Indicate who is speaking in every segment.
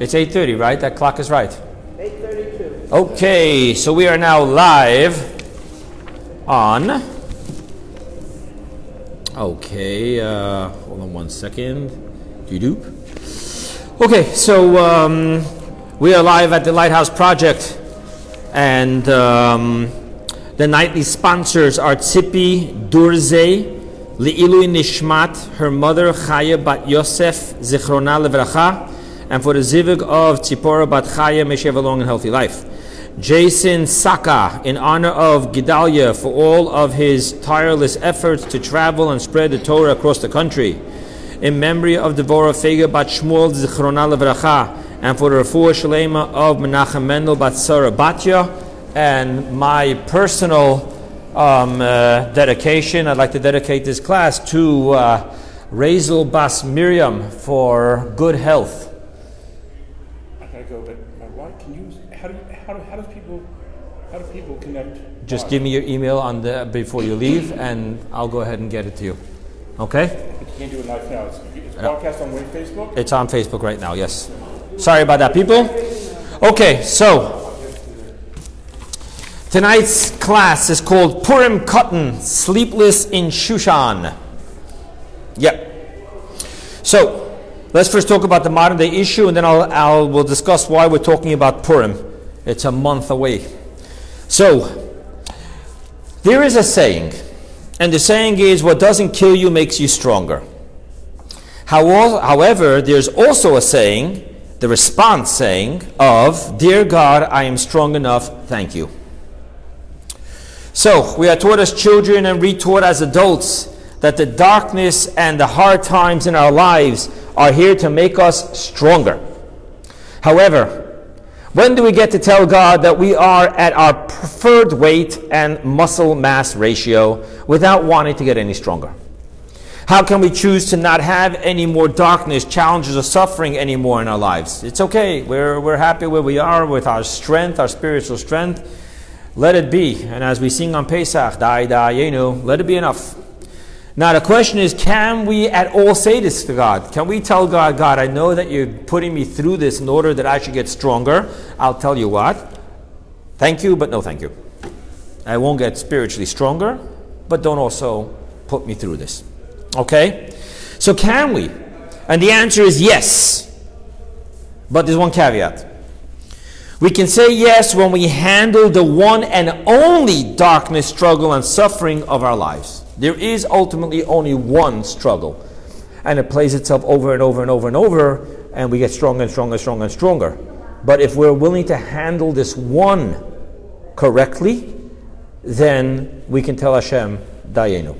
Speaker 1: It's 8:30, right? That clock is right.
Speaker 2: 832.
Speaker 1: Okay, so we are now live on. Okay, uh, hold on one second. Doop. Okay, so um, we are live at the Lighthouse Project, and um, the nightly sponsors are Tzipi Durze, Li'ilui Nishmat, her mother Chaya Bat Yosef, Zichrona Levracha, and for the zivug of Tzipora Bat Chaya, may she have a long and healthy life. Jason Saka, in honor of Gedalia, for all of his tireless efforts to travel and spread the Torah across the country. In memory of Devorah Fega Bat Shmuel Zichrona Levracha, and for the Refuah Shalema of Menachem Mendel Bat Sarah Batya, and my personal um, uh, dedication, I'd like to dedicate this class to uh, Razel Bas Miriam for good health.
Speaker 3: I gotta go, but my wife, can you, how do, you- how, do- how does people, how do people connect?
Speaker 1: Just give me your email on the, before you leave, and I'll go ahead and get it to you. Okay?
Speaker 3: You can't do it live now, it's, it's broadcast on Facebook?
Speaker 1: It's on Facebook right now, yes. Sorry about that, people. Okay, so tonight's class is called Purim Katan Sleepless in Shushan. Yep. So let's first talk about the modern day issue, and then I'll, I'll we'll discuss why we're talking about Purim. It's a month away. So there is a saying, and the saying is, "What doesn't kill you makes you stronger." How- However, there's also a saying, the response saying of, Dear God, I am strong enough, thank you. So, we are taught as children and retaught as adults that the darkness and the hard times in our lives are here to make us stronger. However, when do we get to tell God that we are at our preferred weight and muscle mass ratio without wanting to get any stronger? How can we choose to not have any more darkness, challenges, or suffering anymore in our lives? It's okay. We're, we're happy where we are with our strength, our spiritual strength. Let it be. And as we sing on Pesach, Dayenu, let it be enough. Now, the question is can we at all say this to God? Can we tell God, God, I know that you're putting me through this in order that I should get stronger? I'll tell you what. Thank you, but no thank you. I won't get spiritually stronger, but don't also put me through this. Okay? So can we? And the answer is yes. But there's one caveat. We can say yes when we handle the one and only darkness, struggle, and suffering of our lives. There is ultimately only one struggle. And it plays itself over and over and over and over, and we get stronger and stronger and stronger and stronger. But if we're willing to handle this one correctly, then we can tell Hashem, Dayenu.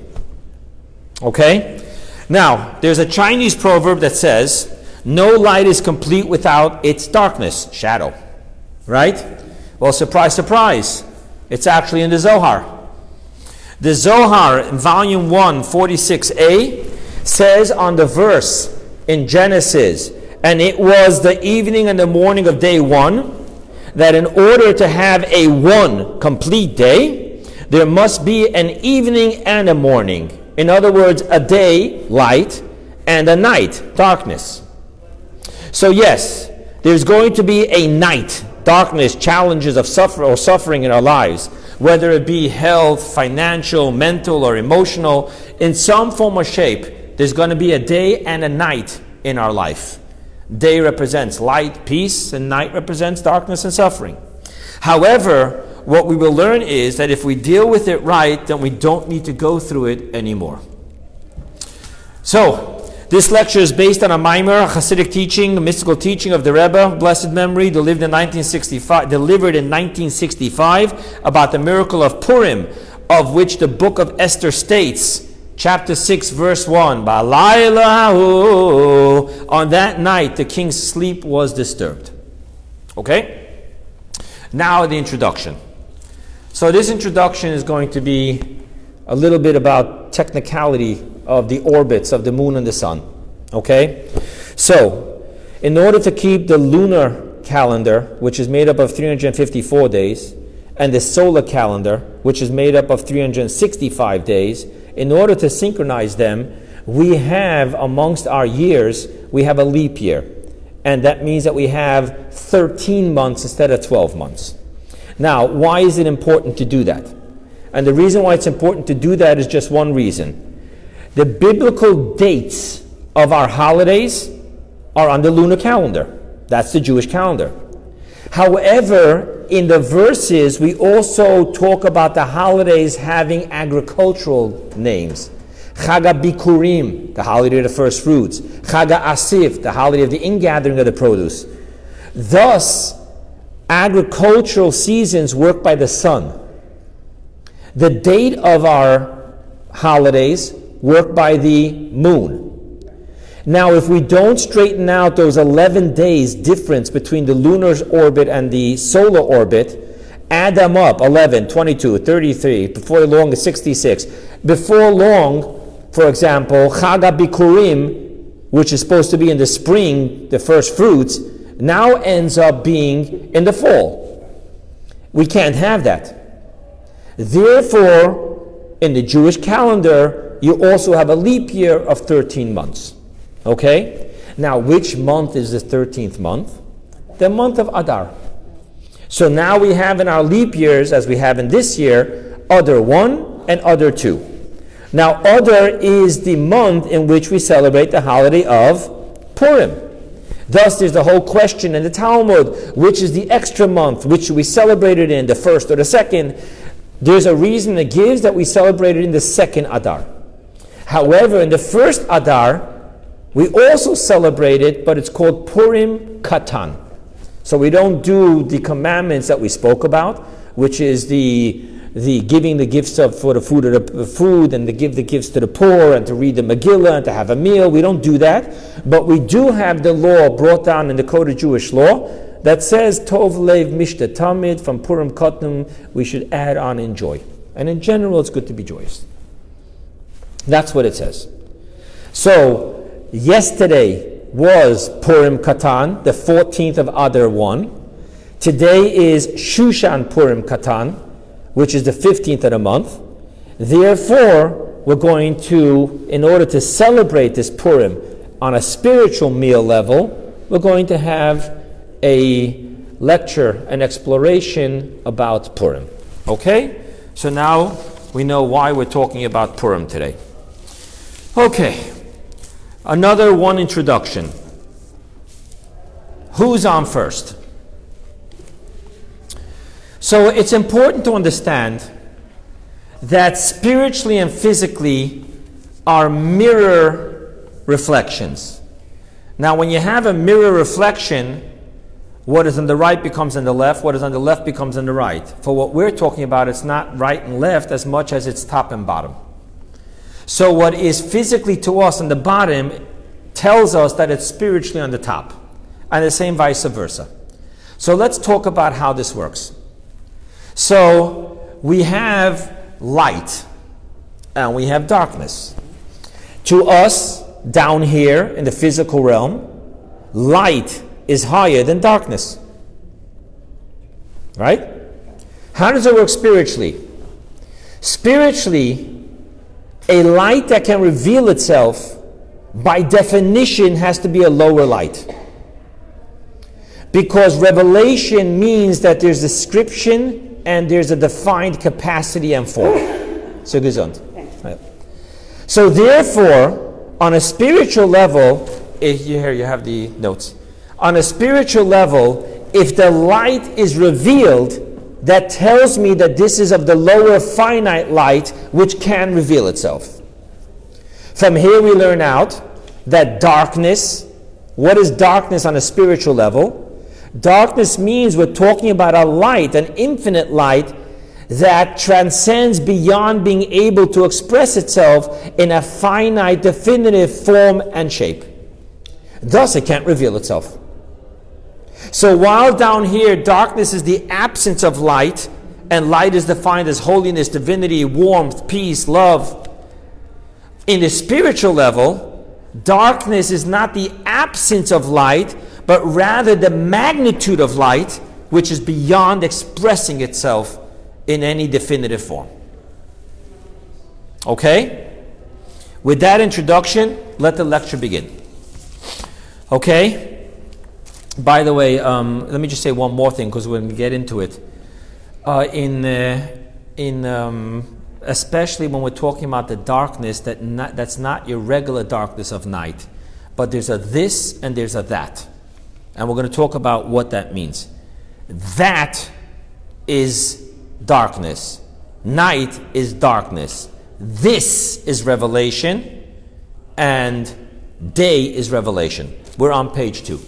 Speaker 1: Okay? Now, there's a Chinese proverb that says, No light is complete without its darkness, shadow. Right? Well, surprise, surprise. It's actually in the Zohar. The Zohar, in volume 1, 46a, says on the verse in Genesis, and it was the evening and the morning of day one, that in order to have a one complete day, there must be an evening and a morning. In other words, a day, light, and a night, darkness. So, yes, there's going to be a night, darkness, challenges of suffer or suffering in our lives, whether it be health, financial, mental, or emotional, in some form or shape, there's going to be a day and a night in our life. Day represents light, peace, and night represents darkness and suffering. However, what we will learn is that if we deal with it right, then we don't need to go through it anymore. So, this lecture is based on a Maimer, a Hasidic teaching, a mystical teaching of the Rebbe, blessed memory, delivered in 1965, delivered in 1965, about the miracle of Purim, of which the book of Esther states, chapter 6, verse 1, "Balaylahu." On that night, the king's sleep was disturbed. Okay? Now, the introduction. So, this introduction is going to be a little bit about technicality of the orbits of the moon and the sun. Okay? So, in order to keep the lunar calendar, which is made up of 354 days, and the solar calendar, which is made up of 365 days, in order to synchronize them, we have amongst our years, we have a leap year. and that means that we have 13 months instead of 12 months. Now, why is it important to do that? And the reason why it's important to do that is just one reason. The biblical dates of our holidays are on the lunar calendar. That's the Jewish calendar. However, in the verses, we also talk about the holidays having agricultural names. Chaga Bikurim, the holiday of the first fruits. Chaga Asif, the holiday of the ingathering of the produce. Thus, agricultural seasons work by the sun. The date of our holidays work by the moon. Now, if we don't straighten out those 11 days difference between the lunar orbit and the solar orbit, add them up 11, 22, 33, before long 66. Before long, for example, Chaga Bikurim, which is supposed to be in the spring, the first fruits, now ends up being in the fall. We can't have that. Therefore, in the Jewish calendar, you also have a leap year of 13 months. Okay? Now, which month is the 13th month? The month of Adar. So now we have in our leap years, as we have in this year, Adar 1 and Adar 2. Now, Adar is the month in which we celebrate the holiday of Purim. Thus, there's the whole question in the Talmud which is the extra month, which we celebrated in, the first or the second. There's a reason that gives that we celebrated in the second Adar. However, in the first Adar, we also celebrate it, but it's called Purim Katan. So we don't do the commandments that we spoke about, which is the the giving the gifts of for the food of the food and to give the gifts to the poor and to read the Megillah and to have a meal. We don't do that, but we do have the law brought down in the code of Jewish law that says Tov Lev Mishta Tamid from Purim Katan. We should add on in joy, and in general, it's good to be joyous. That's what it says. So Yesterday was Purim Katan, the 14th of Adar 1. Today is Shushan Purim Katan, which is the 15th of the month. Therefore, we're going to, in order to celebrate this Purim on a spiritual meal level, we're going to have a lecture, an exploration about Purim. Okay? So now we know why we're talking about Purim today. Okay. Another one introduction. Who's on first? So it's important to understand that spiritually and physically are mirror reflections. Now, when you have a mirror reflection, what is on the right becomes on the left, what is on the left becomes on the right. For what we're talking about, it's not right and left as much as it's top and bottom. So, what is physically to us on the bottom tells us that it's spiritually on the top, and the same vice versa. So, let's talk about how this works. So, we have light and we have darkness. To us, down here in the physical realm, light is higher than darkness. Right? How does it work spiritually? Spiritually, a light that can reveal itself, by definition, has to be a lower light. Because revelation means that there's description and there's a defined capacity and form. So gesund. So therefore, on a spiritual level, here you have the notes. On a spiritual level, if the light is revealed, that tells me that this is of the lower finite light which can reveal itself. From here, we learn out that darkness, what is darkness on a spiritual level? Darkness means we're talking about a light, an infinite light that transcends beyond being able to express itself in a finite, definitive form and shape. Thus, it can't reveal itself. So while down here, darkness is the absence of light, and light is defined as holiness, divinity, warmth, peace, love. In the spiritual level, darkness is not the absence of light, but rather the magnitude of light, which is beyond expressing itself in any definitive form. Okay? With that introduction, let the lecture begin. Okay? By the way, um, let me just say one more thing because when we're get into it. Uh, in uh, in um, especially when we're talking about the darkness that not, that's not your regular darkness of night, but there's a this and there's a that, and we're going to talk about what that means. That is darkness. Night is darkness. This is revelation, and day is revelation. We're on page two.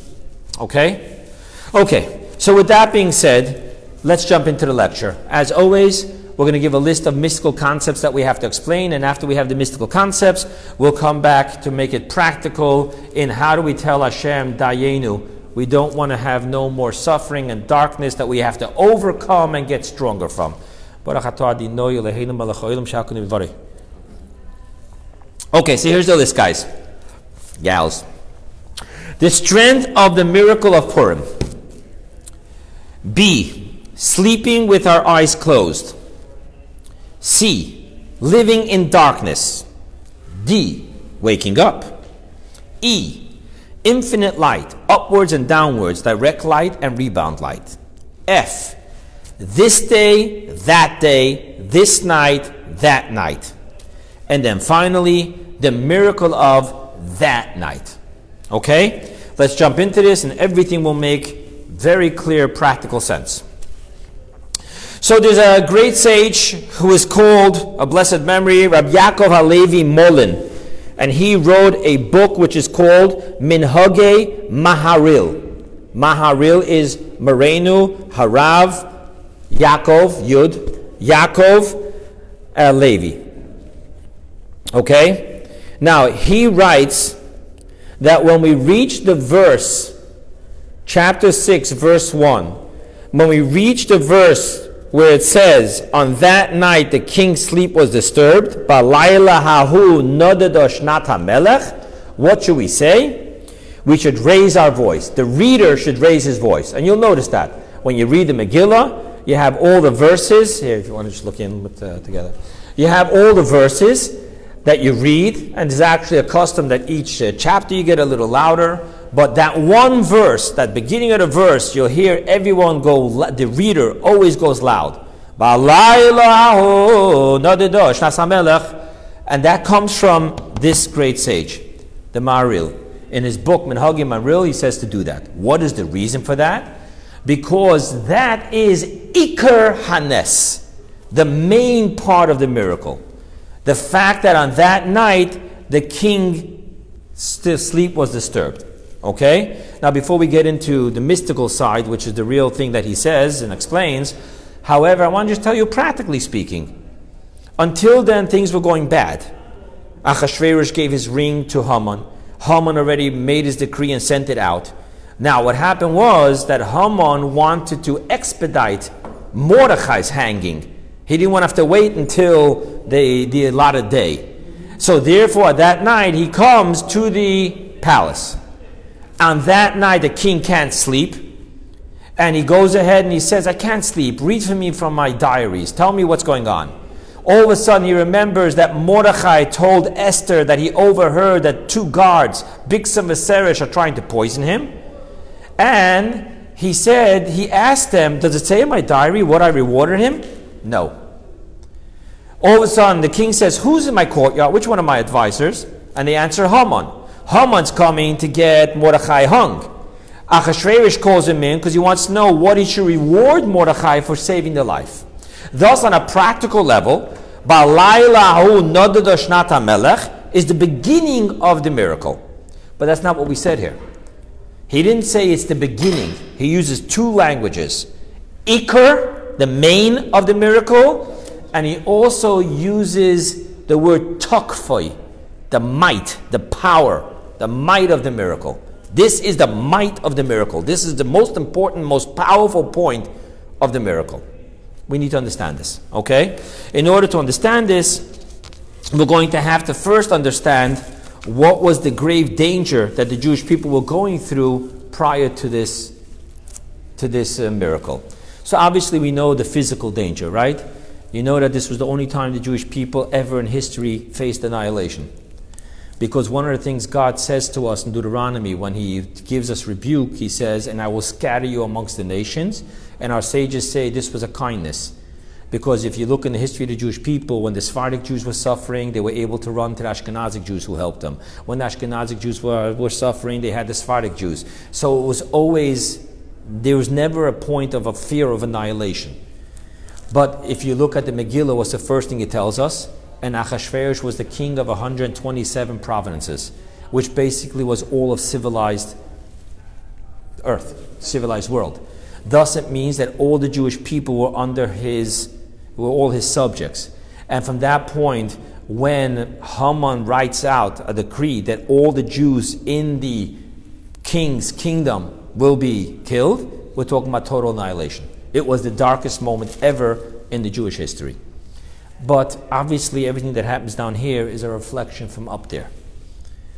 Speaker 1: Okay? Okay, so with that being said, let's jump into the lecture. As always, we're going to give a list of mystical concepts that we have to explain, and after we have the mystical concepts, we'll come back to make it practical in how do we tell Hashem, Dayenu, we don't want to have no more suffering and darkness that we have to overcome and get stronger from. Okay, so here's the list, guys. Gals. The strength of the miracle of Purim. B. Sleeping with our eyes closed. C. Living in darkness. D. Waking up. E. Infinite light, upwards and downwards, direct light and rebound light. F. This day, that day, this night, that night. And then finally, the miracle of that night. Okay? Let's jump into this and everything will make very clear practical sense. So there's a great sage who is called, a blessed memory, Rabbi Yaakov Halevi Molin. And he wrote a book which is called Minhage Maharil. Maharil is Morenu Harav Yaakov Yud Yaakov uh, Levi. Okay? Now, he writes that when we reach the verse, chapter 6, verse 1, when we reach the verse where it says, On that night the king's sleep was disturbed, Balayla hahu nodadosh nata melech, what should we say? We should raise our voice. The reader should raise his voice. And you'll notice that. When you read the Megillah, you have all the verses. Here, if you want to just look in with, uh, together. You have all the verses that you read, and it's actually a custom that each uh, chapter you get a little louder. But that one verse, that beginning of the verse, you'll hear everyone go, the reader always goes loud. And that comes from this great sage, the Maril. In his book, Minhagi Maril, he says to do that. What is the reason for that? Because that is Iker Hanes, the main part of the miracle. The fact that on that night the king still sleep was disturbed. Okay? Now before we get into the mystical side, which is the real thing that he says and explains, however, I want to just tell you practically speaking, until then things were going bad. Achashverosh gave his ring to Haman. Haman already made his decree and sent it out. Now, what happened was that Haman wanted to expedite Mordechai's hanging. He didn't want to have to wait until the, the allotted day. So, therefore, that night he comes to the palace. On that night, the king can't sleep. And he goes ahead and he says, I can't sleep. Read for me from my diaries. Tell me what's going on. All of a sudden, he remembers that Mordechai told Esther that he overheard that two guards, Bigsa and Viserys, are trying to poison him. And he said, he asked them, Does it say in my diary what I rewarded him? No. All of a sudden, the king says, Who's in my courtyard? Which one of my advisors? And they answer, Haman. Haman's coming to get Mordechai hung. Achashverosh calls him in because he wants to know what he should reward Mordechai for saving the life. Thus, on a practical level, is the beginning of the miracle. But that's not what we said here. He didn't say it's the beginning. He uses two languages. Iker, the main of the miracle, and he also uses the word takfoi, the might, the power, the might of the miracle. This is the might of the miracle. This is the most important, most powerful point of the miracle. We need to understand this, okay? In order to understand this, we're going to have to first understand what was the grave danger that the Jewish people were going through prior to this, to this uh, miracle. So obviously we know the physical danger, right? You know that this was the only time the Jewish people ever in history faced annihilation. Because one of the things God says to us in Deuteronomy when He gives us rebuke, He says, And I will scatter you amongst the nations. And our sages say this was a kindness. Because if you look in the history of the Jewish people, when the Sephardic Jews were suffering, they were able to run to the Ashkenazic Jews who helped them. When the Ashkenazic Jews were, were suffering, they had the Sephardic Jews. So it was always, there was never a point of a fear of annihilation. But if you look at the Megillah, what's the first thing it tells us? And Achashverosh was the king of 127 provinces, which basically was all of civilized earth, civilized world. Thus, it means that all the Jewish people were under his, were all his subjects. And from that point, when Haman writes out a decree that all the Jews in the king's kingdom will be killed, we're talking about total annihilation. It was the darkest moment ever in the Jewish history. But obviously, everything that happens down here is a reflection from up there.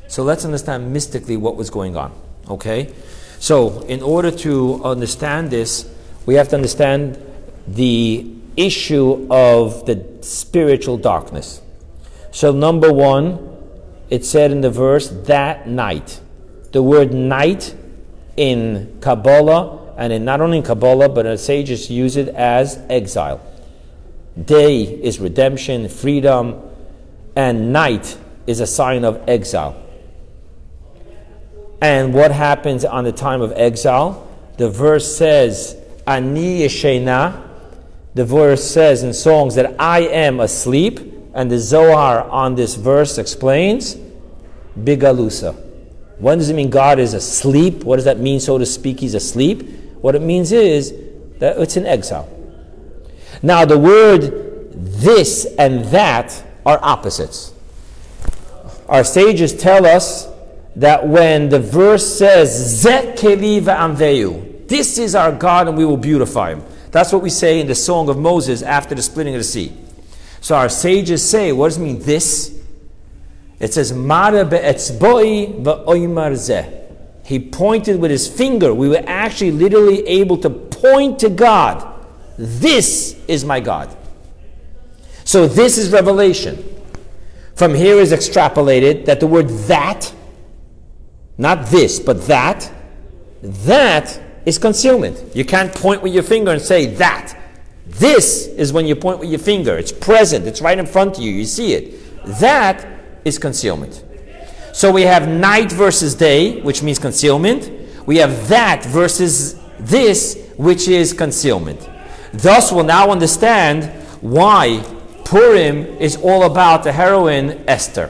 Speaker 1: So let's understand mystically what was going on. Okay? So, in order to understand this, we have to understand the issue of the spiritual darkness. So, number one, it said in the verse, that night. The word night in Kabbalah, and in, not only in Kabbalah, but the sages use it as exile. Day is redemption, freedom, and night is a sign of exile. And what happens on the time of exile? The verse says, Ani Yeshena. The verse says in songs that I am asleep. And the Zohar on this verse explains, Bigalusa. When does it mean God is asleep? What does that mean, so to speak, he's asleep? What it means is that it's in exile. Now, the word this and that are opposites. Our sages tell us that when the verse says, this is our God and we will beautify him. That's what we say in the Song of Moses after the splitting of the sea. So our sages say, what does it mean, this? It says, Mara be'etzboi. He pointed with his finger. We were actually literally able to point to God. This is my God. So this is revelation. From here is extrapolated that the word that, not this, but that, that is concealment. You can't point with your finger and say that. This is when you point with your finger. It's present, it's right in front of you, you see it. That is concealment. So we have night versus day, which means concealment. We have that versus this, which is concealment. Thus, we'll now understand why Purim is all about the heroine Esther.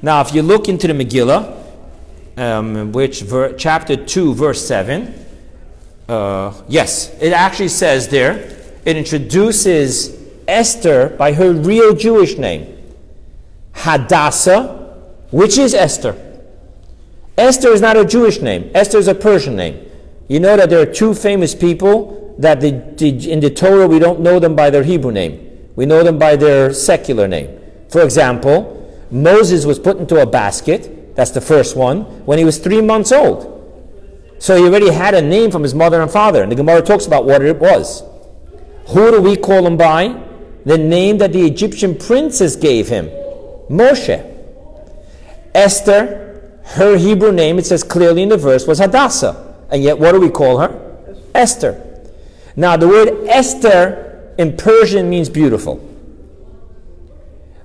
Speaker 1: Now, if you look into the Megillah, um, which ver- chapter 2, verse 7, uh, yes, it actually says there, it introduces Esther by her real Jewish name, Hadassah, which is Esther. Esther is not a Jewish name, Esther is a Persian name. You know that there are two famous people that the, the, in the Torah we don't know them by their Hebrew name, we know them by their secular name. For example, Moses was put into a basket, that's the first one, when he was three months old. So he already had a name from his mother and father, and the Gemara talks about what it was. Who do we call him by? The name that the Egyptian princess gave him Moshe. Esther, her Hebrew name, it says clearly in the verse, was Hadassah. And yet, what do we call her? Esther. Now, the word Esther in Persian means beautiful.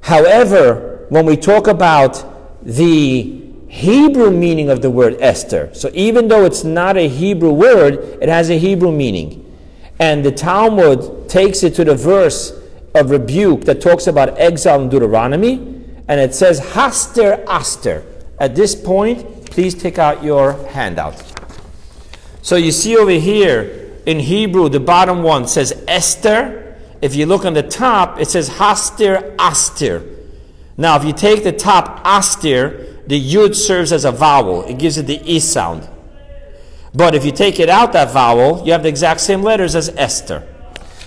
Speaker 1: However, when we talk about the Hebrew meaning of the word Esther, so even though it's not a Hebrew word, it has a Hebrew meaning. And the Talmud takes it to the verse of rebuke that talks about exile in Deuteronomy, and it says, Haster Aster. At this point, please take out your handout. So you see over here in Hebrew, the bottom one says Esther. If you look on the top, it says Haster Aster. Now, if you take the top Aster, the Yud serves as a vowel. It gives it the E sound. But if you take it out, that vowel, you have the exact same letters as Esther.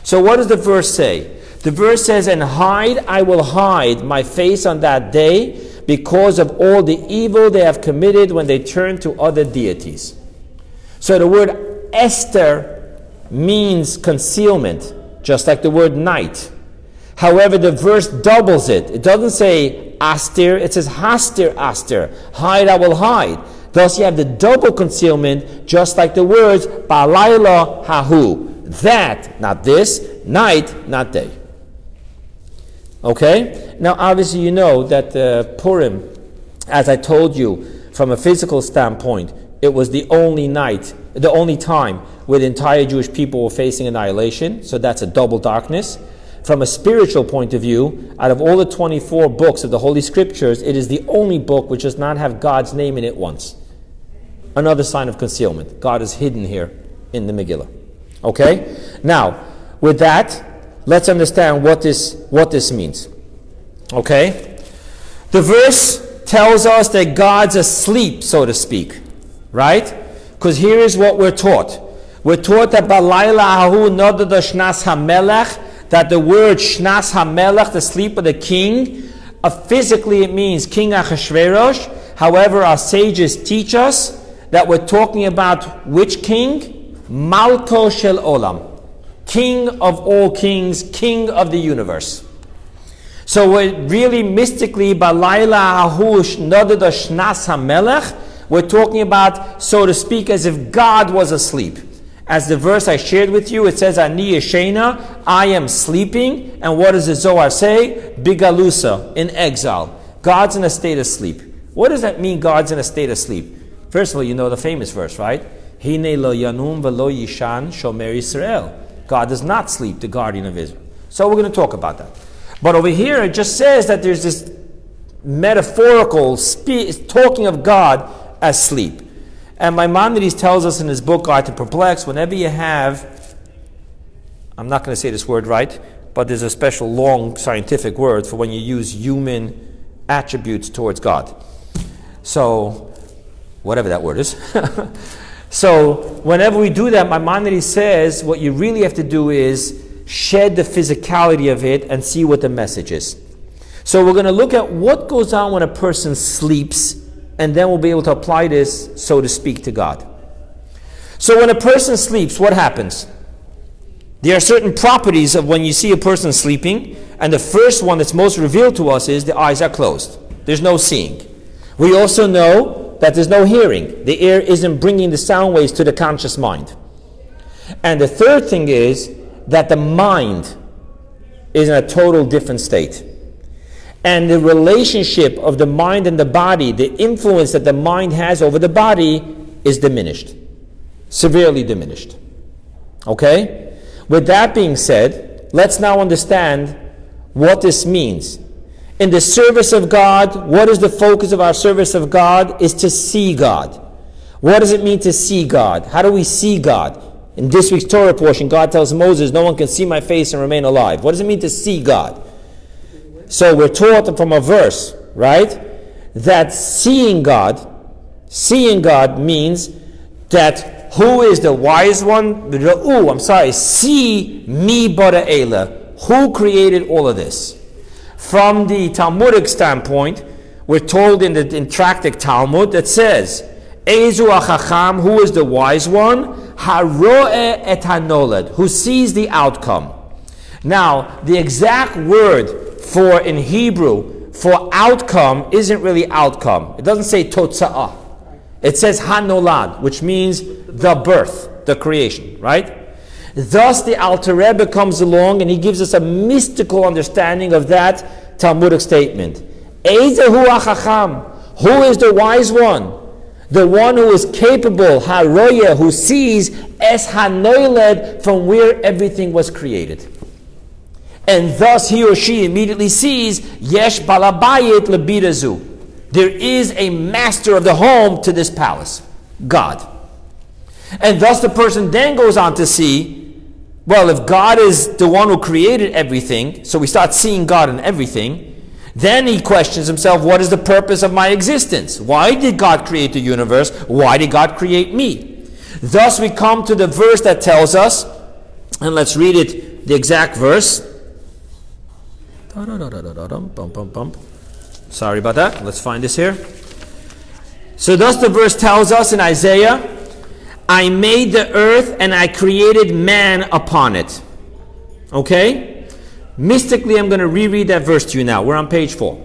Speaker 1: So what does the verse say? The verse says, And hide, I will hide my face on that day because of all the evil they have committed when they turn to other deities. So the word Esther means concealment, just like the word night. However, the verse doubles it. It doesn't say Aster, it says Haster, Aster. Hide, I will hide. Thus you have the double concealment, just like the words Balayla Hahu. That, not this, night, not day. Okay? Now, obviously, you know that uh, Purim, as I told you, from a physical standpoint, it was the only night, the only time where the entire Jewish people were facing annihilation. So that's a double darkness. From a spiritual point of view, out of all the 24 books of the Holy Scriptures, it is the only book which does not have God's name in it once. Another sign of concealment. God is hidden here in the Megillah. Okay? Now, with that, let's understand what this, what this means. Okay? The verse tells us that God's asleep, so to speak. Right? Because here is what we're taught. We're taught that Balayla Ahu Nodada Shnas HaMelech, that the word Shnas HaMelech, the sleep of the king, uh, physically it means King Achashverosh. However, our sages teach us that we're talking about which king? Malko Shel Olam. King of all kings, king of the universe. So we're really mystically, Balayla Ahush Shnas HaMelech, we're talking about, so to speak, as if God was asleep. As the verse I shared with you, it says, Ani Yeshena, I am sleeping. And what does the Zohar say? Bigalusa, in exile. God's in a state of sleep. What does that mean, God's in a state of sleep? First of all, you know the famous verse, right? Hine lo yanum velo yishan shomer Israel. God does not sleep, the guardian of Israel. So we're going to talk about that. But over here, it just says that there's this metaphorical spe- talking of God as sleep. And Maimonides tells us in his book, Guide to Perplex, whenever you have, I'm not going to say this word right, but there's a special long scientific word for when you use human attributes towards God. So, whatever that word is. so, whenever we do that, Maimonides says what you really have to do is shed the physicality of it and see what the message is. So, we're going to look at what goes on when a person sleeps and then we'll be able to apply this, so to speak, to God. So when a person sleeps, what happens? There are certain properties of when you see a person sleeping, and the first one that's most revealed to us is the eyes are closed. There's no seeing. We also know that there's no hearing. The ear isn't bringing the sound waves to the conscious mind. And the third thing is that the mind is in a total different state and the relationship of the mind and the body, the influence that the mind has over the body, is diminished. Severely diminished. Okay? With that being said, let's now understand what this means. In the service of God, what is the focus of our service of God? Is to see God. What does it mean to see God? How do we see God? In this week's Torah portion, God tells Moses, No one can see my face and remain alive. What does it mean to see God? So we're taught from a verse, right? That seeing God, seeing God means that who is the wise one? Ooh, I'm sorry. See me, Bada. Who created all of this? From the Talmudic standpoint, we're told in the in Tractate Tamid that says, Ezu achacham, who is the wise one? Haroe et hanoled, who sees the outcome. Now, the exact word for in Hebrew for outcome isn't really outcome. It doesn't say totza'ah. It says hanolad, which means the birth, the creation, right? Thus, the Alter Rebbe comes along and he gives us a mystical understanding of that Talmudic statement. Ezehu achacham, who is the wise one? The one who is capable, haroya, who sees es hanoiled from where everything was created and thus he or she immediately sees yesh balabayit lebidazu. There is a master of the home to this palace, God. And thus the person then goes on to see, well, if God is the one who created everything, so we start seeing God in everything, then he questions himself, what is the purpose of my existence? Why did God create the universe? Why did God create me? Thus we come to the verse that tells us, and let's read it, the exact verse. Sorry about that. Let's find this here. So, thus the verse tells us in Isaiah I made the earth and I created man upon it. Okay? Mystically, I'm going to reread that verse to you now. We're on page 4.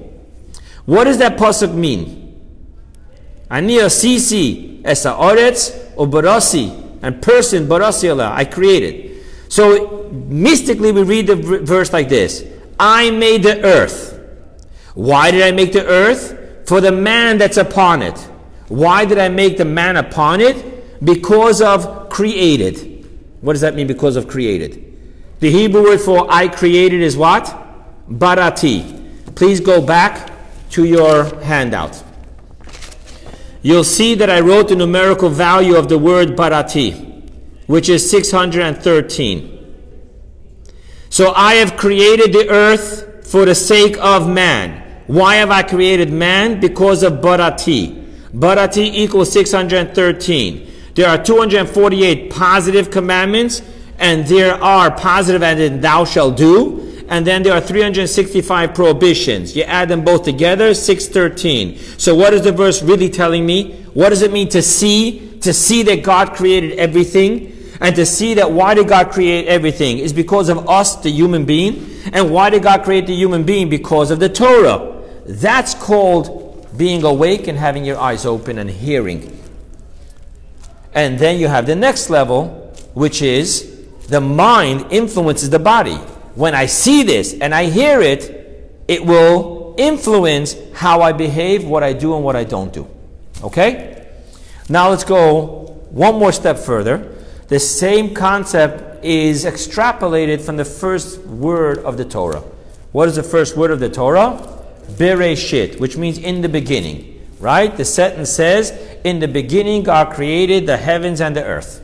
Speaker 1: What does that pasuk mean? Ani asisi es haaretz ubarasi and person barasi I created. So mystically we read the verse like this. I made the earth. Why did I make the earth? For the man that's upon it. Why did I make the man upon it? Because of created. What does that mean because of created? The Hebrew word for I created is what? Barati. Please go back to your handout. You'll see that I wrote the numerical value of the word barati, which is 613. So I have created the earth for the sake of man. Why have I created man? Because of barati. Barati equals 613. There are 248 positive commandments, and there are positive and in thou shalt do. And then there are 365 prohibitions. You add them both together, 613. So what is the verse really telling me? What does it mean to see? To see that God created everything and to see that why did God create everything is because of us, the human being. And why did God create the human being? Because of the Torah. That's called being awake and having your eyes open and hearing. And then you have the next level, which is the mind influences the body. When I see this and I hear it, it will influence how I behave, what I do, and what I don't do. Okay? Now let's go one more step further. The same concept is extrapolated from the first word of the Torah. What is the first word of the Torah? Bereshit, which means in the beginning. Right? The sentence says, In the beginning God created the heavens and the earth.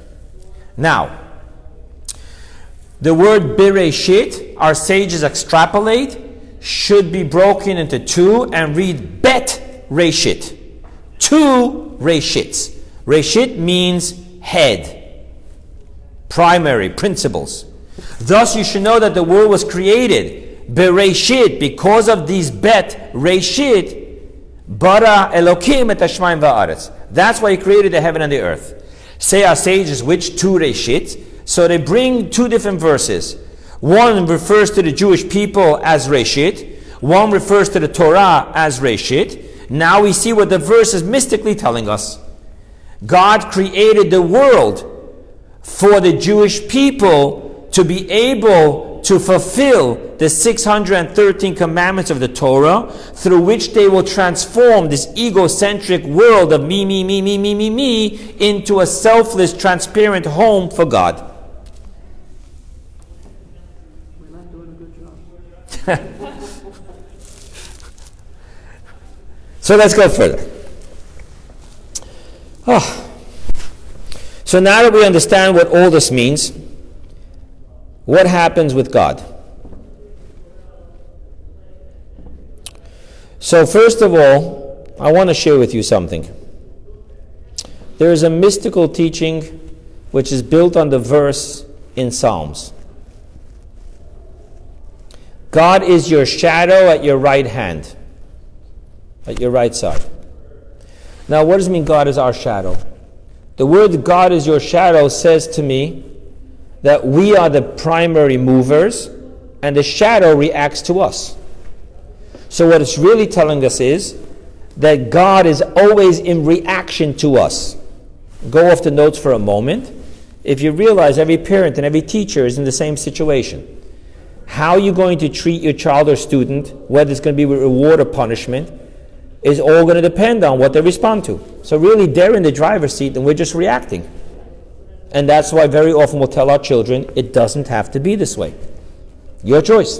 Speaker 1: Now, the word Bereshit, our sages extrapolate, should be broken into two and read Bet Reshit. Two Reshits. Reshit means head, primary, principles. Thus, you should know that the world was created Bereshit because of these Bet Reshit. Bara Elokim et Hashmaim va'aretz. That's why he created the heaven and the earth. Say our sages which two Reshit. So they bring two different verses. One refers to the Jewish people as Reshit. One refers to the Torah as Reshit. Now we see what the verse is mystically telling us. God created the world for the Jewish people to be able to fulfill the 613 commandments of the Torah, through which they will transform this egocentric world of me, me, me, me, me, me, me, into a selfless, transparent home for God. So let's go further. Ah. So now that we understand what all this means, what happens with God? So, first of all, I want to share with you something. There is a mystical teaching which is built on the verse in Psalms God is your shadow at your right hand at your right side. Now, what does it mean God is our shadow? The word God is your shadow says to me that we are the primary movers and the shadow reacts to us. So, what it's really telling us is that God is always in reaction to us. Go off the notes for a moment. If you realize every parent and every teacher is in the same situation, how you're going to treat your child or student, whether it's going to be reward or punishment, is all going to depend on what they respond to. So really, they're in the driver's seat and we're just reacting. And that's why very often we'll tell our children, it doesn't have to be this way. Your choice.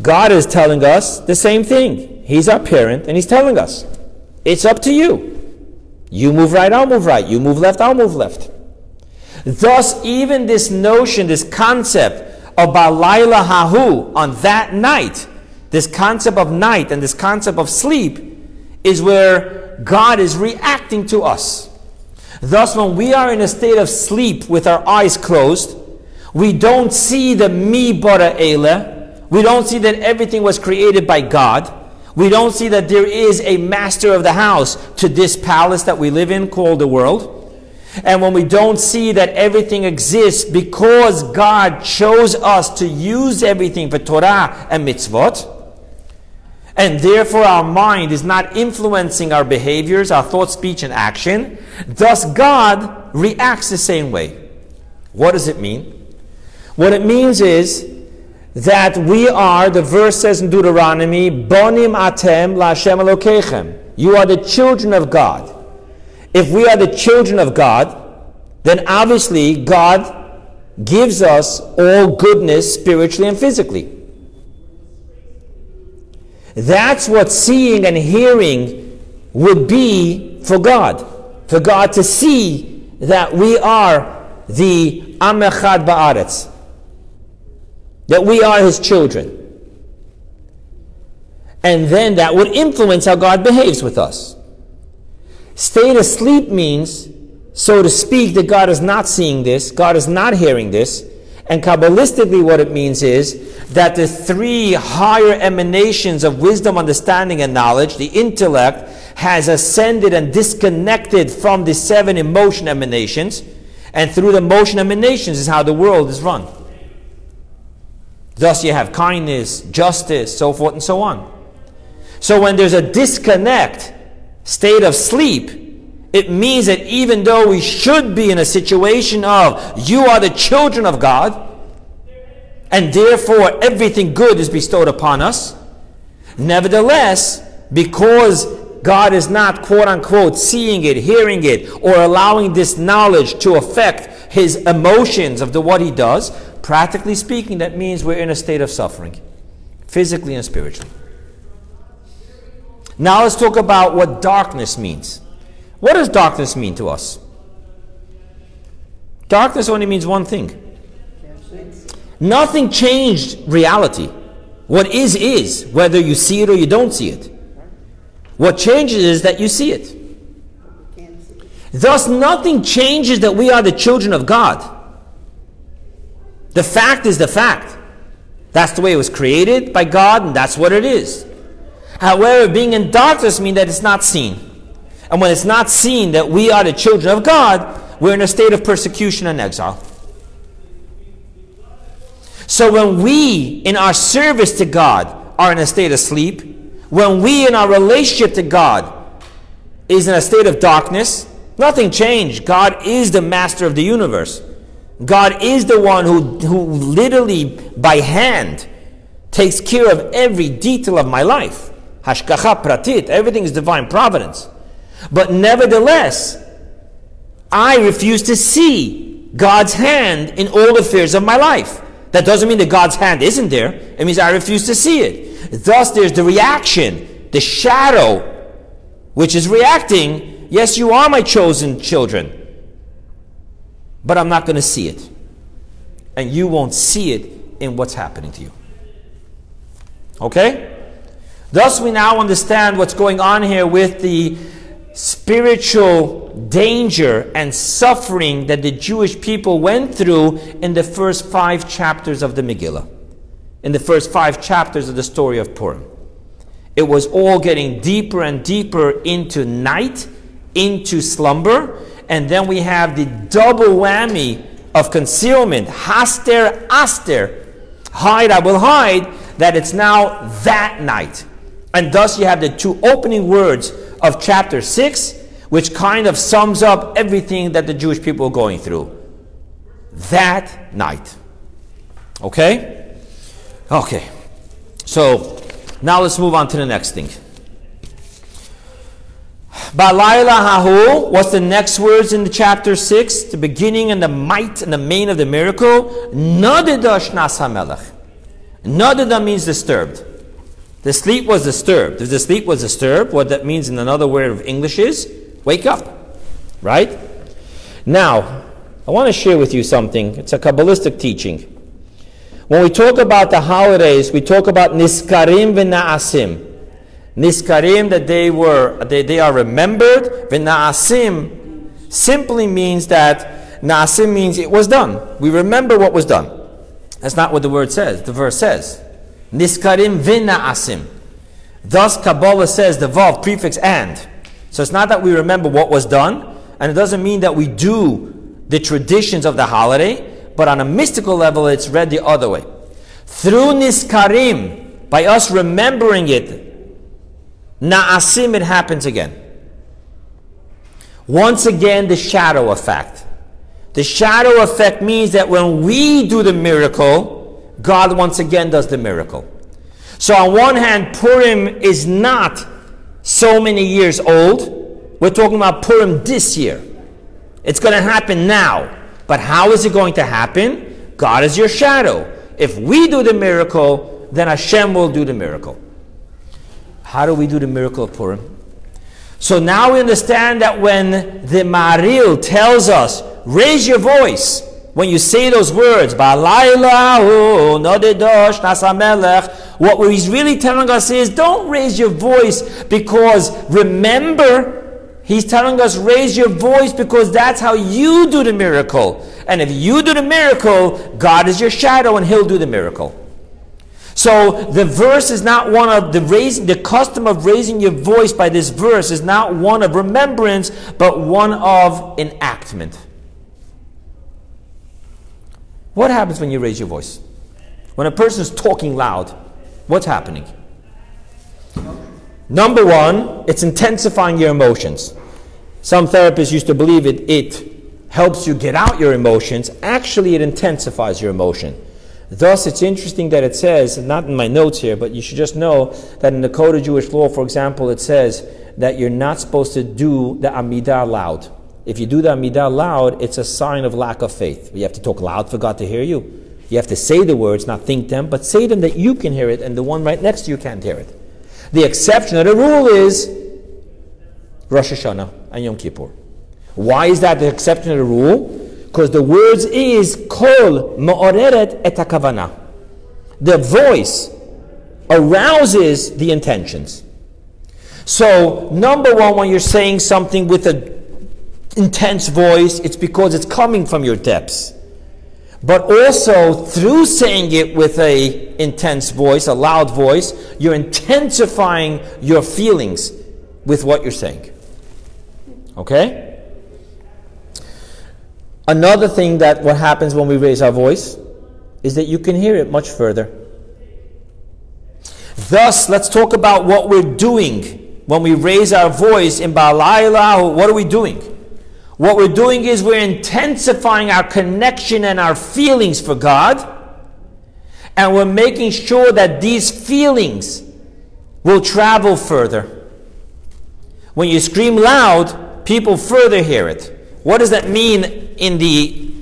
Speaker 1: God is telling us the same thing. He's our parent and He's telling us, it's up to you. You move right, I'll move right. You move left, I'll move left. Thus, even this notion, this concept of Balayla Hahu on that night, this concept of night and this concept of sleep is where God is reacting to us. Thus, when we are in a state of sleep with our eyes closed, we don't see the mi bara ele. We don't see that everything was created by God. We don't see that there is a master of the house to this palace that we live in called the world. And when we don't see that everything exists because God chose us to use everything for Torah and mitzvot, and therefore our mind is not influencing our behaviors, our thought, speech, and action, thus God reacts the same way. What does it mean? What it means is that we are, the verse says in Deuteronomy, Bonim atem la Hashem Elokechem. You are the children of God. If we are the children of God, then obviously God gives us all goodness spiritually and physically. That's what seeing and hearing would be for God. For God to see that we are the Amechad Ba'aretz. That we are His children. And then that would influence how God behaves with us. Staying asleep means, so to speak, that God is not seeing this, God is not hearing this. And Kabbalistically, what it means is that the three higher emanations of wisdom, understanding, and knowledge, the intellect, has ascended and disconnected from the seven emotion emanations. And through the emotion emanations is how the world is run. Thus, you have kindness, justice, so forth and so on. So, when there's a disconnect, state of sleep, it means that even though we should be in a situation of you are the children of God, and therefore everything good is bestowed upon us, nevertheless, because God is not quote unquote seeing it, hearing it, or allowing this knowledge to affect his emotions of the what he does, practically speaking, that means we're in a state of suffering, physically and spiritually. Now let's talk about what darkness means. What does darkness mean to us? Darkness only means one thing. Nothing changed reality. What is, is, whether you see it or you don't see it. What changes is that you see it. Thus, nothing changes that we are the children of God. The fact is the fact. That's the way it was created by God, and that's what it is. However, being in darkness means that it's not seen. And when it's not seen that we are the children of God, we're in a state of persecution and exile. So when we, in our service to God, are in a state of sleep, when we, in our relationship to God, is in a state of darkness, nothing changed. God is the master of the universe. God is the one who, who literally, by hand, takes care of every detail of my life. Hashgacha pratit, everything is divine providence. But nevertheless, I refuse to see God's hand in all affairs of my life. That doesn't mean that God's hand isn't there. It means I refuse to see it. Thus, there's the reaction, the shadow, which is reacting, yes, you are my chosen children, but I'm not going to see it. And you won't see it in what's happening to you. Okay? Thus, we now understand what's going on here with the spiritual danger and suffering that the Jewish people went through in the first five chapters of the Megillah, in the first five chapters of the story of Purim. It was all getting deeper and deeper into night, into slumber, and then we have the double whammy of concealment. Haster, aster. Hide, I will hide, that it's now that night. And thus you have the two opening words of chapter 6, which kind of sums up everything that the Jewish people were going through. That night. Okay? Okay. So, now let's move on to the next thing. Balayla hahu, what's the next words in the chapter 6? The beginning and the might and the main of the miracle. Nadida shnas hamelech. Nadida means disturbed. The sleep was disturbed. If the sleep was disturbed, what that means in another word of English is wake up. Right? Now, I want to share with you something. It's a Kabbalistic teaching. When we talk about the holidays, we talk about Niskarim v'na'asim. Niskarim, that they were, they, they are remembered. V'na'asim simply means that, na'asim means it was done. We remember what was done. That's not what the word says, the verse says. Niskarim v'na'asim. Thus, Kabbalah says the vav prefix and. So it's not that we remember what was done, and it doesn't mean that we do the traditions of the holiday, but on a mystical level, it's read the other way. Through Niskarim, by us remembering it, Na'asim, it happens again. Once again, the shadow effect. The shadow effect means that when we do the miracle, God once again does the miracle. So, on one hand, Purim is not so many years old. We're talking about Purim this year. It's going to happen now. But how is it going to happen? God is your shadow. If we do the miracle, then Hashem will do the miracle. How do we do the miracle of Purim? So now we understand that when the Maharil tells us, raise your voice when you say those words, what he's really telling us is don't raise your voice because remember, he's telling us raise your voice because that's how you do the miracle. And if you do the miracle, God is your shadow and he'll do the miracle. So the verse is not one of the raising, the custom of raising your voice by this verse is not one of remembrance, but one of enactment. What happens when you raise your voice? When a person is talking loud, what's happening? Number one, it's intensifying your emotions. Some therapists used to believe it, it helps you get out your emotions. Actually, it intensifies your emotion. Thus, it's interesting that it says, not in my notes here, but you should just know that in the Code of Jewish Law, for example, it says that you're not supposed to do the Amidah loud. If you do the Amidah loud, it's a sign of lack of faith. You have to talk loud for God to hear you. You have to say the words, not think them, but say them that you can hear it and the one right next to you can't hear it. The exception of the rule is Rosh Hashanah and Yom Kippur. Why is that the exception of the rule? Because the words is kol ma'oreret et hakavana. The voice arouses the intentions. So, number one, when you're saying something with an intense voice, it's because it's coming from your depths. But also, through saying it with a intense voice, a loud voice, you're intensifying your feelings with what you're saying. Okay? Another thing that what happens when we raise our voice is that you can hear it much further. Thus, let's talk about what we're doing when we raise our voice in Balayla. What are we doing? What we're doing is we're intensifying our connection and our feelings for God, and we're making sure that these feelings will travel further. When you scream loud, people further hear it. What does that mean in the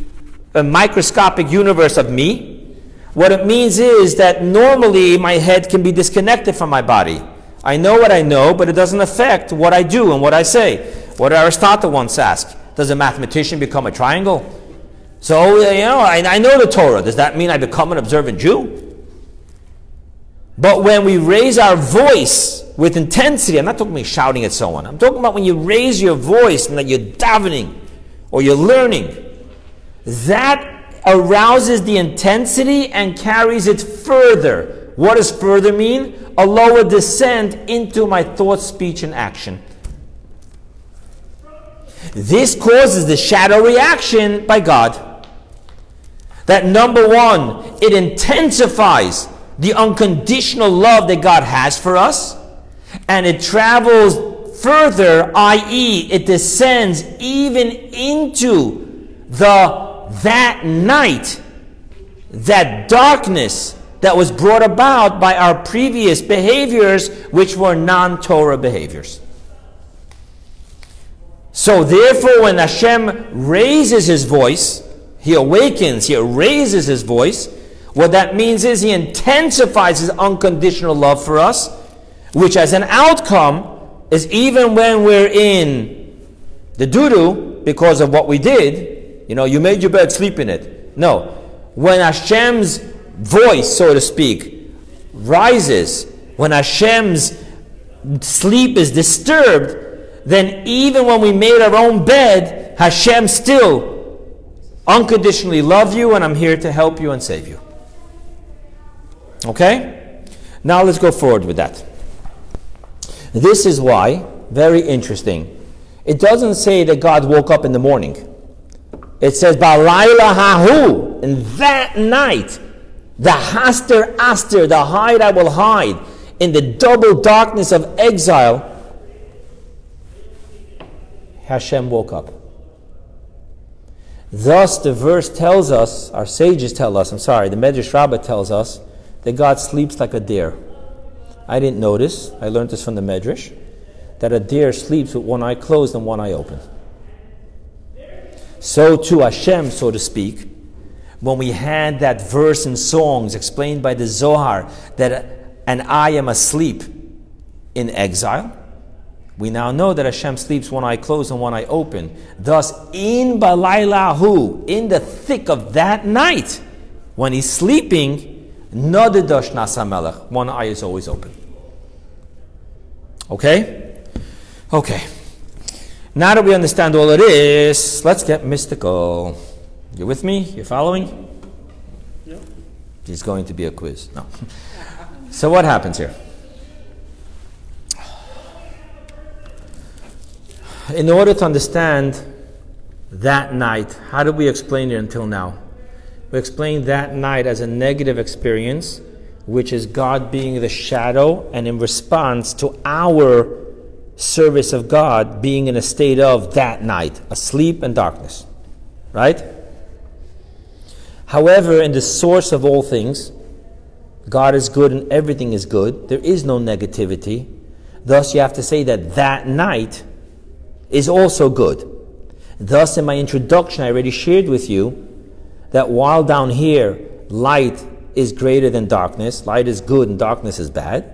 Speaker 1: uh, microscopic universe of me? What it means is that normally my head can be disconnected from my body. I know what I know, but it doesn't affect what I do and what I say. What Aristotle once asked Does a mathematician become a triangle? So, you know, I, I know the Torah. Does that mean I become an observant Jew? But when we raise our voice with intensity, I'm not talking about shouting at someone. I'm talking about when you raise your voice and that you're davening or you're learning, that arouses the intensity and carries it further. What does further mean? A lower descent into my thought, speech, and action. This causes the shadow reaction by God. That number one, it intensifies the unconditional love that God has for us, and it travels further, i.e., it descends even into the that night, that darkness that was brought about by our previous behaviors, which were non Torah behaviors. So, therefore, when Hashem raises his voice, he awakens, he raises his voice. What that means is he intensifies his unconditional love for us, which, as an outcome, is even when we're in the doo because of what we did, you know, you made your bed, sleep in it. No. When Hashem's voice, so to speak, rises, when Hashem's sleep is disturbed, then even when we made our own bed, Hashem still unconditionally love you and I'm here to help you and save you. Okay? Now let's go forward with that. This is why, very interesting, it doesn't say that God woke up in the morning. It says, Balayla hahu, in that night, the haster aster, the hide I will hide. in the double darkness of exile, Hashem woke up. Thus, the verse tells us, our sages tell us, I'm sorry, the Medrash Rabbah tells us, that God sleeps like a deer. I didn't notice, I learned this from the Medrash, that a deer sleeps with one eye closed and one eye open. So too Hashem, so to speak, when we had that verse in songs explained by the Zohar that and I am asleep in exile, we now know that Hashem sleeps one eye closed and one eye open. Thus, in Balaylahu, in the thick of that night, when he's sleeping, Nadida shnas hamelech, one eye is always open. Okay? Okay. Now that we understand all of this, let's get mystical. You with me? You following?
Speaker 2: Yep.
Speaker 1: It's going to be a quiz. No. So what happens here? In order to understand that night, how did we explain it until now? We explained that night as a negative experience, which is God being the shadow, and in response to our service of God, being in a state of that night, asleep and darkness. Right? However, in the source of all things, God is good and everything is good. There is no negativity. Thus, you have to say that that night is also good. Thus, in my introduction, I already shared with you that while down here light is greater than darkness, light is good and darkness is bad,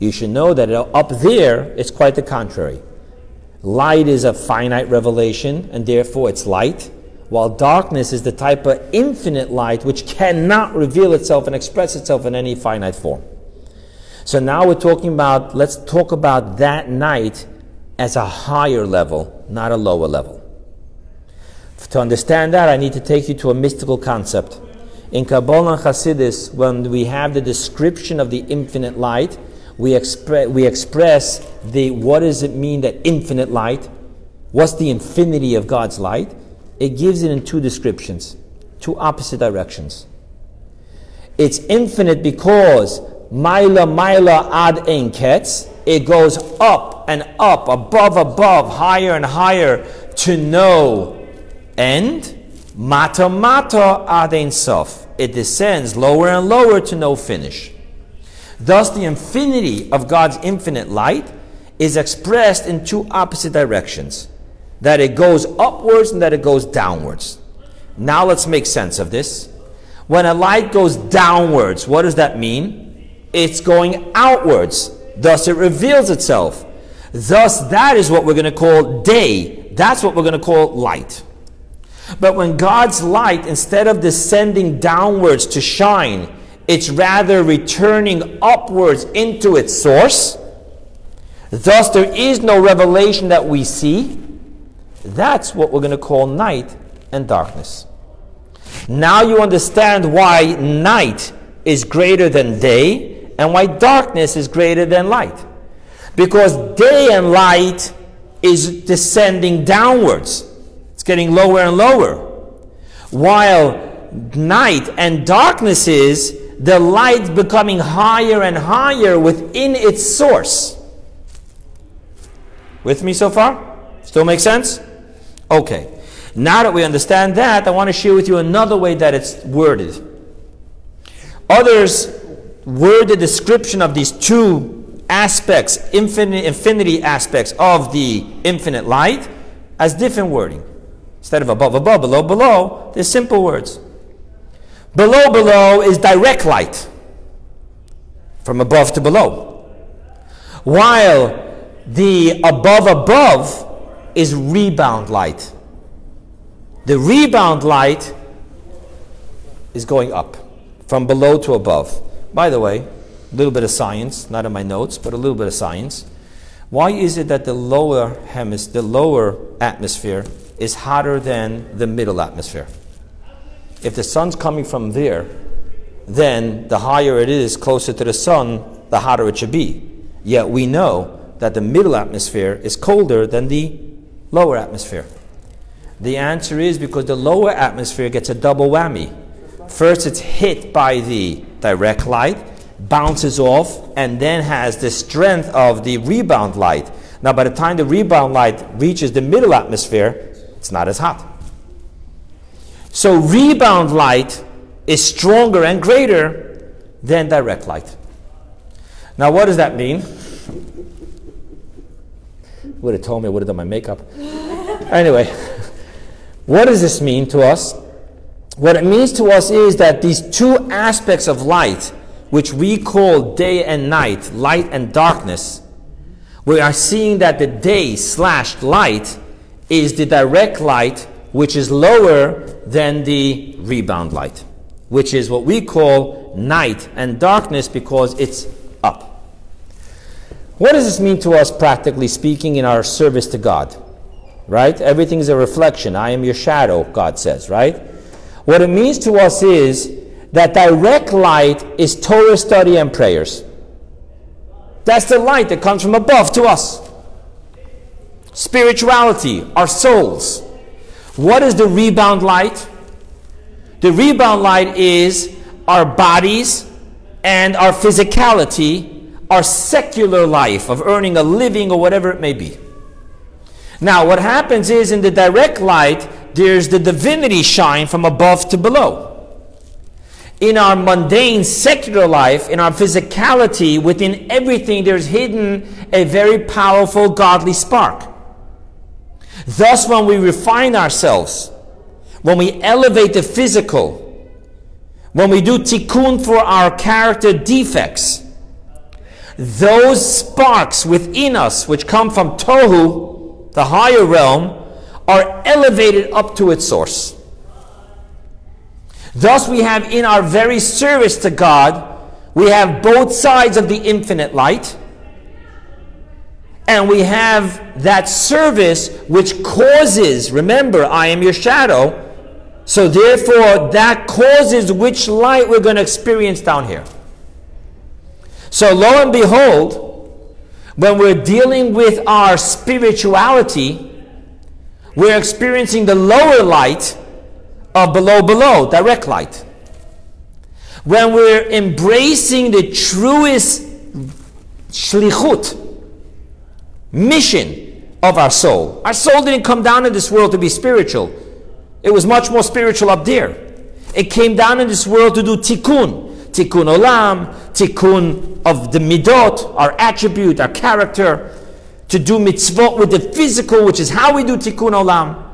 Speaker 1: you should know that up there it's quite the contrary. Light is a finite revelation and therefore it's light while darkness is the type of infinite light which cannot reveal itself and express itself in any finite form. So now we're talking about, let's talk about that night as a higher level, not a lower level. To understand that, I need to take you to a mystical concept. In Kabbalah and Hasidus, when we have the description of the infinite light, we, expre- we express the what does it mean that infinite light? What's the infinity of God's light? it gives it in two descriptions, two opposite directions. It's infinite because Maila Maila Ad Ein it goes up and up, above, above, higher and higher to no end. Mata Mata Ad Ein Sof, it descends lower and lower to no finish. Thus, the infinity of God's infinite light is expressed in two opposite directions that it goes upwards and that it goes downwards. Now let's make sense of this. When a light goes downwards, what does that mean? It's going outwards. Thus it reveals itself. Thus, that is what we're going to call day. That's what we're going to call light. But when God's light, instead of descending downwards to shine, it's rather returning upwards into its source. Thus, there is no revelation that we see. That's what we're going to call night and darkness. Now you understand why night is greater than day and why darkness is greater than light. Because day and light is descending downwards, it's getting lower and lower. While night and darkness is the light becoming higher and higher within its source. With me so far? Still make sense? Okay. Now that we understand that, I want to share with you another way that it's worded. Others word the description of these two aspects, infinite, infinity aspects of the infinite light, as different wording. Instead of above, above, below, below, there's simple words. Below, below is direct light, from above to below. While the above, above is rebound light. The rebound light is going up from below to above. By the way, a little bit of science, not in my notes, but a little bit of science. Why is it that the lower hemis- the lower atmosphere is hotter than the middle atmosphere? If the sun's coming from there, then the higher it is closer to the sun, the hotter it should be. Yet we know that the middle atmosphere is colder than the lower atmosphere? The answer is because the lower atmosphere gets a double whammy. First, it's hit by the direct light, bounces off and then has the strength of the rebound light. Now, by the time the rebound light reaches the middle atmosphere, it's not as hot. So, rebound light is stronger and greater than direct light. Now, what does that mean? Would have told me I would have done my makeup. anyway, what does this mean to us? What it means to us is that these two aspects of light, which we call day and night, light and darkness, we are seeing that the day slash light is the direct light, which is lower than the rebound light, which is what we call night and darkness because it's up. What does this mean to us, practically speaking, in our service to God? Right? Everything is a reflection. I am your shadow, God says, right? What it means to us is that direct light is Torah study and prayers. That's the light that comes from above to us. Spirituality, our souls. What is the rebound light? The rebound light is our bodies and our physicality, our secular life of earning a living or whatever it may be. Now, what happens is in the direct light, there's the divinity shine from above to below. In our mundane secular life, in our physicality, within everything, there's hidden a very powerful godly spark. Thus, when we refine ourselves, when we elevate the physical, when we do tikkun for our character defects, those sparks within us, which come from Tohu, the higher realm, are elevated up to its source. Thus, we have in our very service to God, we have both sides of the infinite light, and we have that service which causes, remember, I am your shadow. So, therefore, that causes which light we're going to experience down here. So, lo and behold, when we're dealing with our spirituality, we're experiencing the lower light of below below, direct light. When we're embracing the truest shlichut, mission of our soul. Our soul didn't come down in this world to be spiritual. It was much more spiritual up there. It came down in this world to do tikkun. Tikkun olam, tikkun of the midot, our attribute, our character, to do mitzvot with the physical, which is how we do tikkun olam.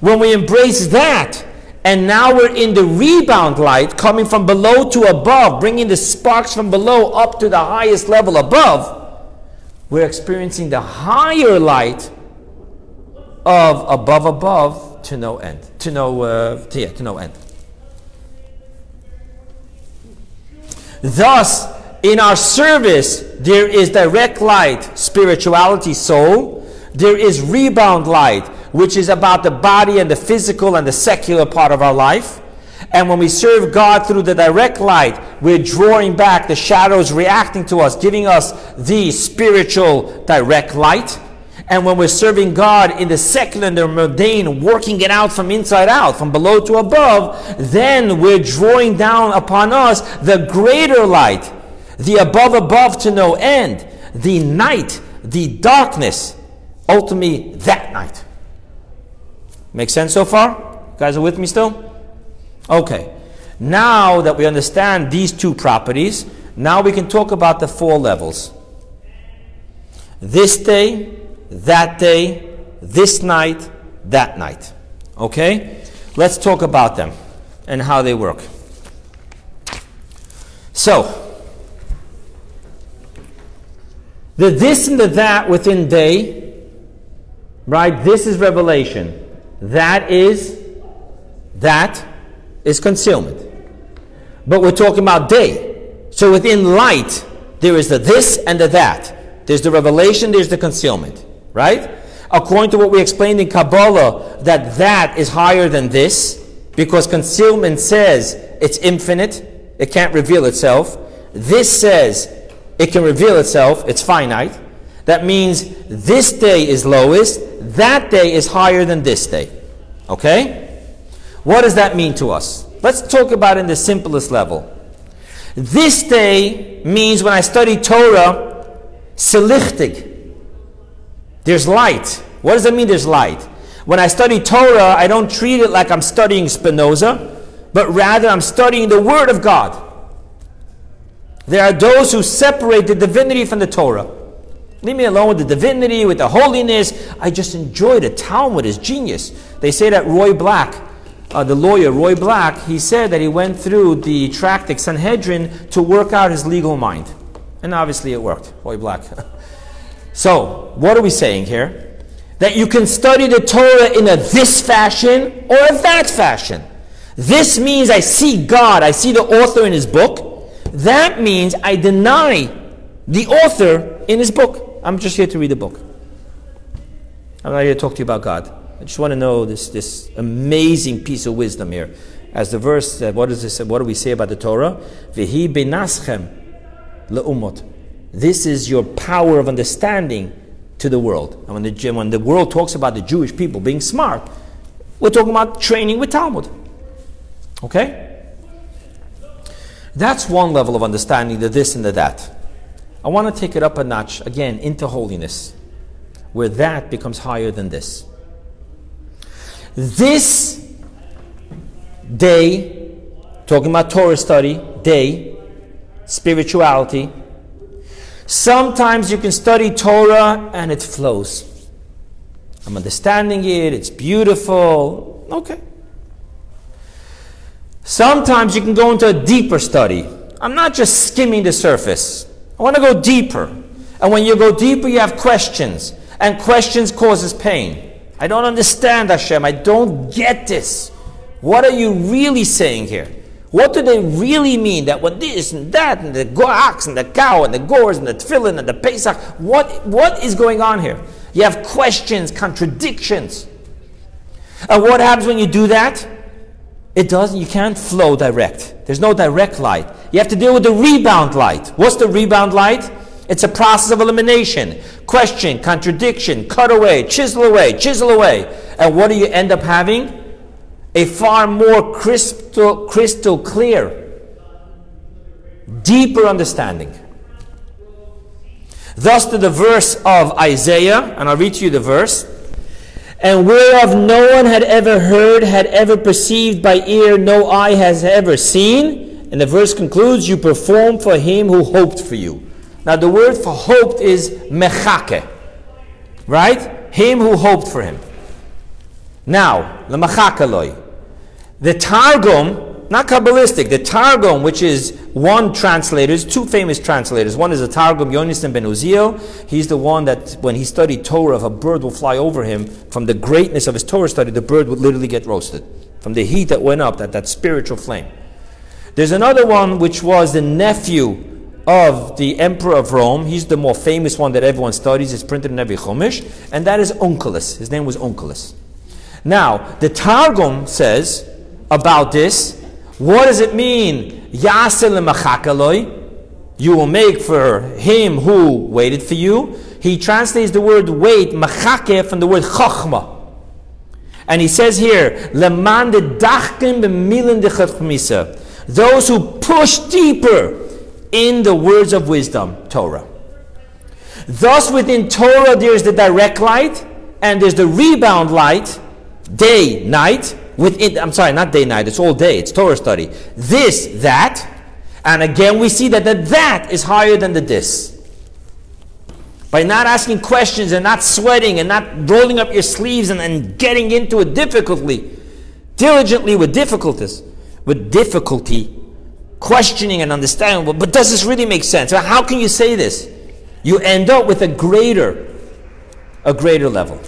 Speaker 1: When we embrace that, and now we're in the rebound light coming from below to above, bringing the sparks from below up to the highest level above, we're experiencing the higher light of above above to no end, to no, uh, to, yeah, to no end. Thus, in our service, there is direct light, spirituality, soul. There is rebound light, which is about the body and the physical and the secular part of our life. And when we serve God through the direct light, we're drawing back the shadows reacting to us, giving us the spiritual direct light. And when we're serving God in the secular and the mundane, working it out from inside out, from below to above, then we're drawing down upon us the greater light, the above above to no end, the night, the darkness, ultimately that night. Make sense so far? You guys are with me still? Okay. Now that we understand these two properties, now we can talk about the four levels. This day, that day, this night, that night. Okay? Let's talk about them and how they work. So, the this and the that within day, right? This is revelation. That is that is concealment. But we're talking about day. So within light, there is the this and the that. There's the revelation, there's the concealment, right? According to what we explained in Kabbalah, that that is higher than this, because concealment says it's infinite, it can't reveal itself. This says it can reveal itself, it's finite. That means this day is lowest, that day is higher than this day. Okay? What does that mean to us? Let's talk about it in the simplest level. This day means when I study Torah, selichtig. There's light. What does that mean there's light? When I study Torah, I don't treat it like I'm studying Spinoza, but rather I'm studying the Word of God. There are those who separate the divinity from the Torah. Leave me alone with the divinity, with the holiness. I just enjoy the Talmud is genius. They say that Roy Black, uh, the lawyer Roy Black, he said that he went through the Tractate Sanhedrin to work out his legal mind. And obviously it worked, Roy Black. so, what are we saying here? That you can study the Torah in a this fashion or a that fashion. This means I see God, I see the author in his book. That means I deny the author in his book. I'm just here to read a book. I'm not here to talk to you about God. I just want to know this, this amazing piece of wisdom here. As the verse, uh, what, does this, what do we say about the Torah? Vihi benaschem le'umot. This is your power of understanding to the world. And when the, when the world talks about the Jewish people being smart, we're talking about training with Talmud. Okay? That's one level of understanding the this and the that. I want to take it up a notch again into holiness, where that becomes higher than this. This day, talking about Torah study, day, spirituality, sometimes you can study Torah and it flows. I'm understanding it, it's beautiful. Okay. Sometimes you can go into a deeper study. I'm not just skimming the surface. I want to go deeper. And when you go deeper, you have questions. And questions causes pain. I don't understand Hashem. I don't get this. What are you really saying here? What do they really mean? That when this and that and the ox and the cow and the gores and the tefillin and the pesach, what, what is going on here? You have questions, contradictions. And what happens when you do that? It doesn't, you can't flow direct. There's no direct light. You have to deal with the rebound light. What's the rebound light? It's a process of elimination. Question, contradiction, cut away, chisel away, chisel away. And what do you end up having? A far more crystal, crystal clear, deeper understanding. Thus, to the verse of Isaiah, and I'll read to you the verse and whereof no one had ever heard, had ever perceived by ear, no eye has ever seen. And the verse concludes, You perform for him who hoped for you. Now, the word for hoped is mechake, right? Him who hoped for him. Now, lemachakaloi. The Targum, not Kabbalistic, the Targum, which is one translator, there's two famous translators. One is the Targum Yonasan ben Uziel. He's the one that, when he studied Torah, if a bird will fly over him, from the greatness of his Torah study, the bird would literally get roasted. From the heat that went up, that, that spiritual flame. There's another one which was the nephew of the emperor of Rome. He's the more famous one that everyone studies. It's printed in every Chumash. And that is Onkelos. His name was Onkelos. Now, the Targum says about this, what does it mean? You will make for him who waited for you. He translates the word wait, machake, from the word chachma. And he says here, Those who push deeper in the words of wisdom, Torah. Thus, within Torah, there is the direct light, and there's the rebound light, day, night, within, I'm sorry, not day night, it's all day, it's Torah study. This, that, and again we see that the that is higher than the this. By not asking questions and not sweating and not rolling up your sleeves and, and getting into it difficultly, diligently with difficulties, with difficulty, questioning and understanding, but does this really make sense? How can you say this? You end up with a greater, a greater level.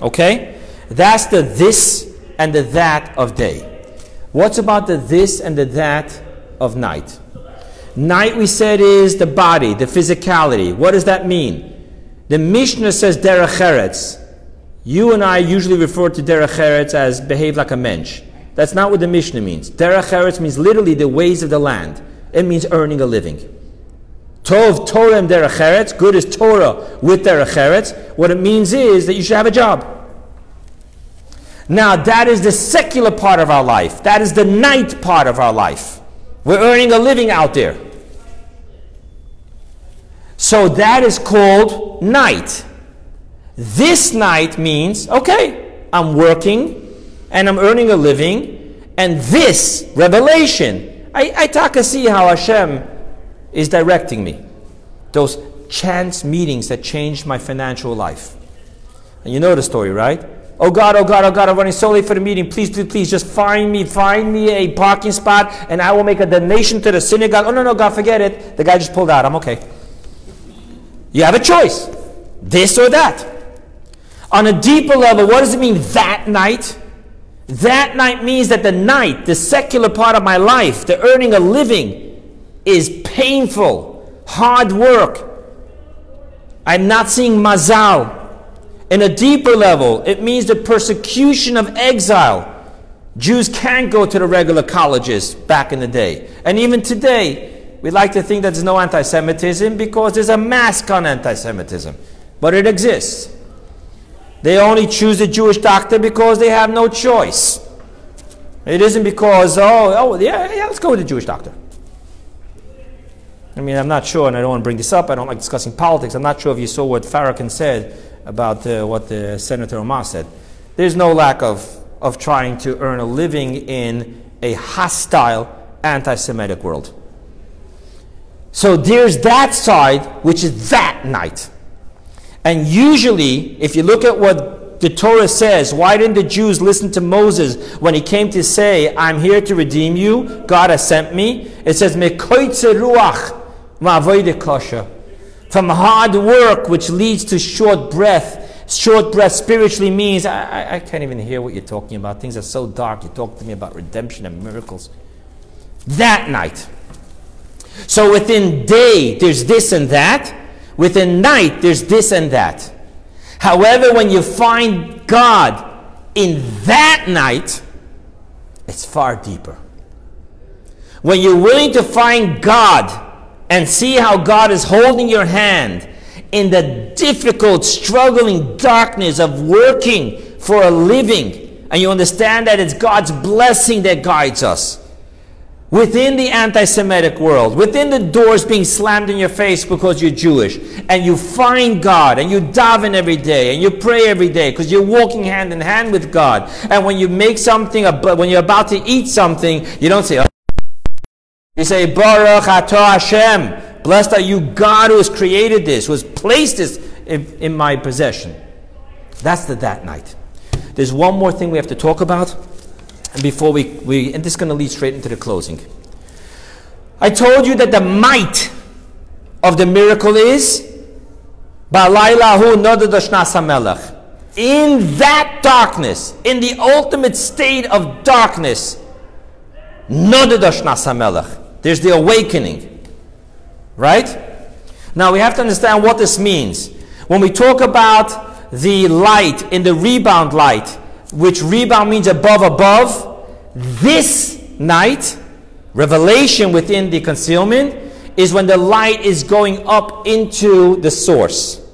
Speaker 1: Okay? That's the this and the that of day. What's about the this and the that of night? Night, we said, is the body, the physicality. What does that mean? The Mishnah says derech eretz. You and I usually refer to derech eretz as behave like a mensch. That's not what the Mishnah means. Derech eretz means literally the ways of the land. It means earning a living. Tov Torah and derech eretz. Good is Torah with derech eretz. What it means is that you should have a job. Now, that is the secular part of our life. That is the night part of our life. We're earning a living out there. So that is called night. This night means, okay, I'm working and I'm earning a living, and this revelation, I, I talk to see how Hashem is directing me. Those chance meetings that changed my financial life. And you know the story, right? Oh God, oh God, oh God, I'm running so late for the meeting. Please, please, please, just find me, find me a parking spot, and I will make a donation to the synagogue. Oh no, no, God, forget it. The guy just pulled out. I'm okay. You have a choice. This or that. On a deeper level, what does it mean that night? That night means that the night, the secular part of my life, the earning a living, is painful, hard work. I'm not seeing mazal. In a deeper level, it means the persecution of exile. Jews can't go to the regular colleges back in the day. And even today, we like to think that there's no anti Semitism because there's a mask on anti Semitism. But it exists. They only choose a Jewish doctor because they have no choice. It isn't because, oh, oh yeah, yeah, let's go with a Jewish doctor. I mean, I'm not sure, and I don't want to bring this up. I don't like discussing politics. I'm not sure if you saw what Farrakhan said about uh, what the Senator Omar said. There's no lack of, of trying to earn a living in a hostile, anti Semitic world. So there's that side, which is that night. And usually, if you look at what the Torah says, why didn't the Jews listen to Moses when he came to say, I'm here to redeem you, God has sent me? It says, ruach From hard work, which leads to short breath. Short breath spiritually means, I, I, I can't even hear what you're talking about. Things are so dark. You talk to me about redemption and miracles. That night. So within day, there's this and that. Within night, there's this and that. However, when you find God in that night, it's far deeper. When you're willing to find God and see how God is holding your hand in the difficult, struggling darkness of working for a living, and you understand that it's God's blessing that guides us within the anti Semitic world, within the doors being slammed in your face because you're Jewish, and you find God, and you daven every day, and you pray every day because you're walking hand in hand with God. And when you make something, when you're about to eat something, you don't say, oh. You say, Baruch Atah Hashem, blessed are you, God who has created this, who has placed this in, in my possession. That's the that night. There's one more thing we have to talk about and before we, we and this is going to lead straight into the closing. I told you that the might of the miracle is in that darkness, in the ultimate state of darkness, there's the awakening. Right? Now we have to understand what this means. When we talk about the light in the rebound light, which rebound means above, above, this night, revelation within the concealment, is when the light is going up into the source.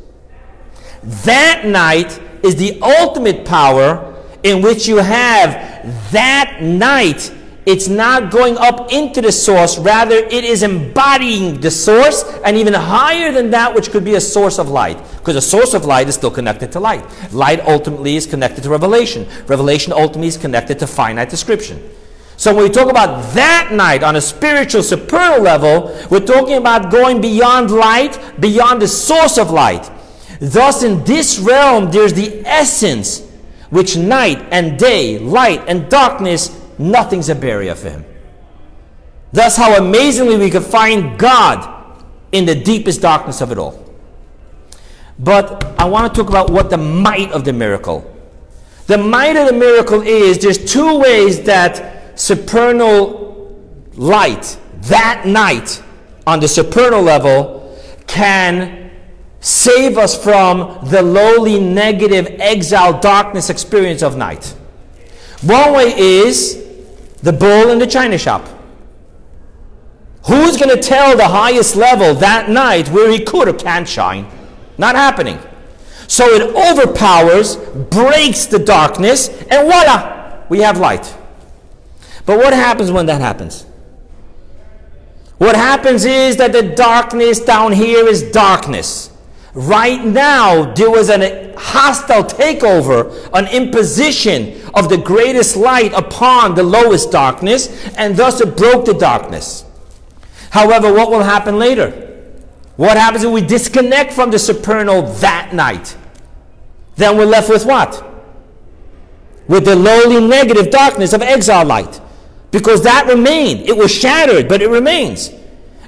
Speaker 1: That night is the ultimate power in which you have that night it's not going up into the source, rather, it is embodying the source and even higher than that, which could be a source of light. Because a source of light is still connected to light. Light ultimately is connected to revelation. Revelation ultimately is connected to finite description. So when we talk about that night on a spiritual, supernal level, we're talking about going beyond light, beyond the source of light. Thus, in this realm, there's the essence which night and day, light and darkness nothing's a barrier for him. Thus, how amazingly we could find God in the deepest darkness of it all. But I want to talk about what the might of the miracle. The might of the miracle is there's two ways that supernal light, that night, on the supernal level, can save us from the lowly, negative, exile, darkness experience of night. One way is the bull in the china shop. Who's going to tell the highest level that night where he could or can't shine? Not happening. So it overpowers, breaks the darkness, and voila, we have light. But what happens when that happens? What happens is that the darkness down here is darkness. Right now, there was a hostile takeover, an imposition of the greatest light upon the lowest darkness, and thus it broke the darkness. However, what will happen later? What happens if we disconnect from the supernal that night? Then we're left with what? With the lowly negative darkness of exile light. Because that remained. It was shattered, but it remains.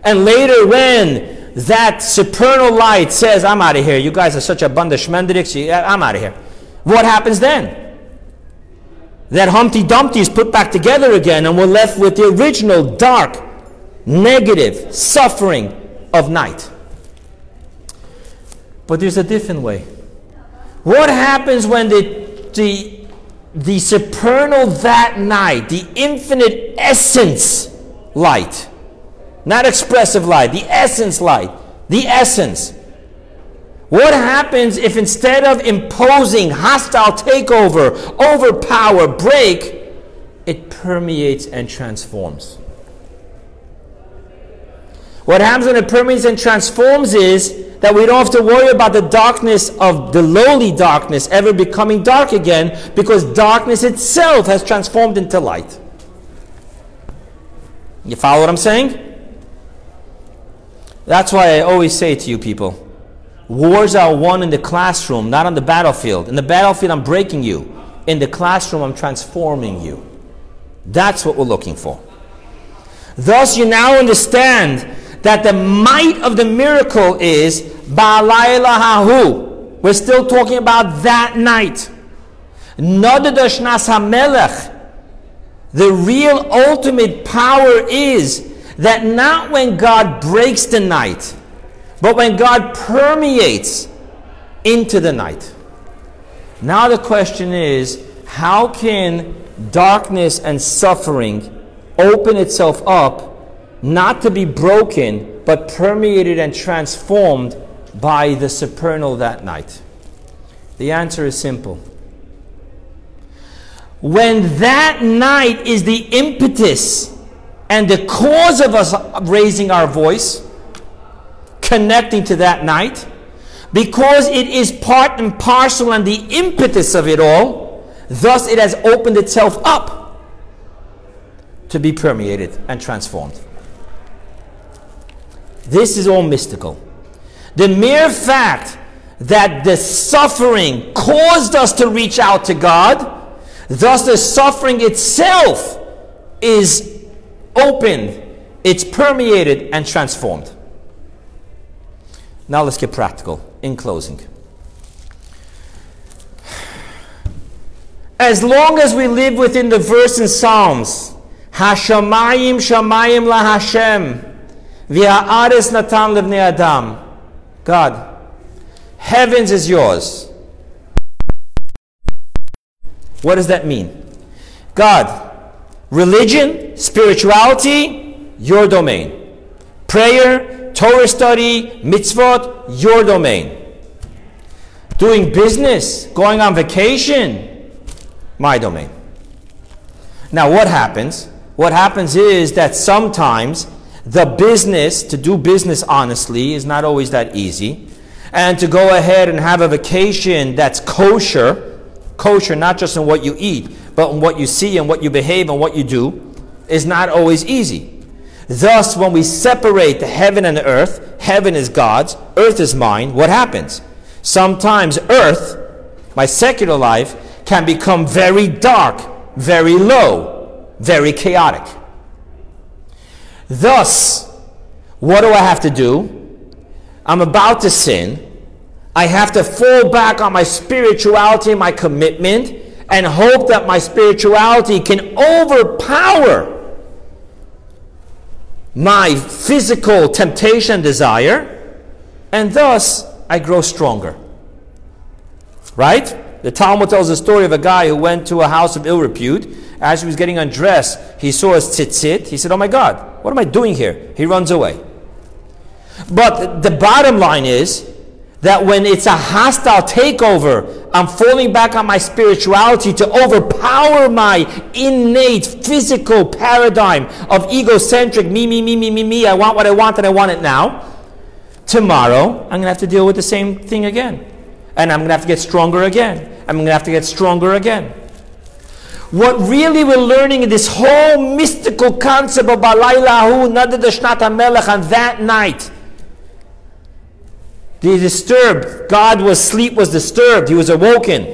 Speaker 1: And later, when that supernal light says, I'm out of here, you guys are such a bund of schmendricks, uh, I'm out of here. What happens then? That Humpty Dumpty is put back together again, and we're left with the original dark, negative suffering of night. But there's a different way. What happens when the, the, the supernal that night, the infinite essence light, not expressive light, the essence light, the essence. What happens if instead of imposing hostile takeover, overpower, break, it permeates and transforms? What happens when it permeates and transforms is that we don't have to worry about the darkness of the lowly darkness ever becoming dark again because darkness itself has transformed into light. You follow what I'm saying? That's why I always say to you people wars are won in the classroom, not on the battlefield. In the battlefield, I'm breaking you. In the classroom, I'm transforming you. That's what we're looking for. Thus, you now understand that the might of the miracle is Balayla Hahu. We're still talking about that night. Nadida shnas HaMelech. The real ultimate power is that not when God breaks the night, but when God permeates into the night. Now the question is how can darkness and suffering open itself up, not to be broken, but permeated and transformed by the supernal that night? The answer is simple. When that night is the impetus and the cause of us raising our voice, connecting to that night, because it is part and parcel and the impetus of it all, thus it has opened itself up to be permeated and transformed. This is all mystical. The mere fact that the suffering caused us to reach out to God, thus the suffering itself is opened, it's permeated and transformed. Now let's get practical in closing. As long as we live within the verse in Psalms, Hashamayim Shamayim La Hashem, V'ha'ares Natan Levnei Adam. God, heavens is yours. What does that mean? God, Religion, spirituality, your domain. Prayer, Torah study, mitzvot, your domain. Doing business, going on vacation, my domain. Now, what happens? What happens is that sometimes the business, to do business honestly, is not always that easy. And to go ahead and have a vacation that's kosher, kosher not just in what you eat, but what you see and what you behave and what you do is not always easy. Thus, when we separate the heaven and the earth, heaven is God's, earth is mine, what happens? Sometimes earth, my secular life, can become very dark, very low, very chaotic. Thus, what do I have to do? I'm about to sin. I have to fall back on my spirituality, my commitment, and hope that my spirituality can overpower my physical temptation desire, and thus I grow stronger. Right? The Talmud tells the story of a guy who went to a house of ill repute. As he was getting undressed, he saw his tzitzit. He said, Oh my God, what am I doing here? He runs away. But the bottom line is that when it's a hostile takeover, I'm falling back on my spirituality to overpower my innate physical paradigm of egocentric me, me, me, me, me, me. I want what I want and I want it now. Tomorrow, I'm going to have to deal with the same thing again. And I'm going to have to get stronger again. I'm going to have to get stronger again. What really we're learning in this whole mystical concept of Balaylahu Nadad Shnat Melech on that night the disturbed. God was sleep was disturbed. He was awoken.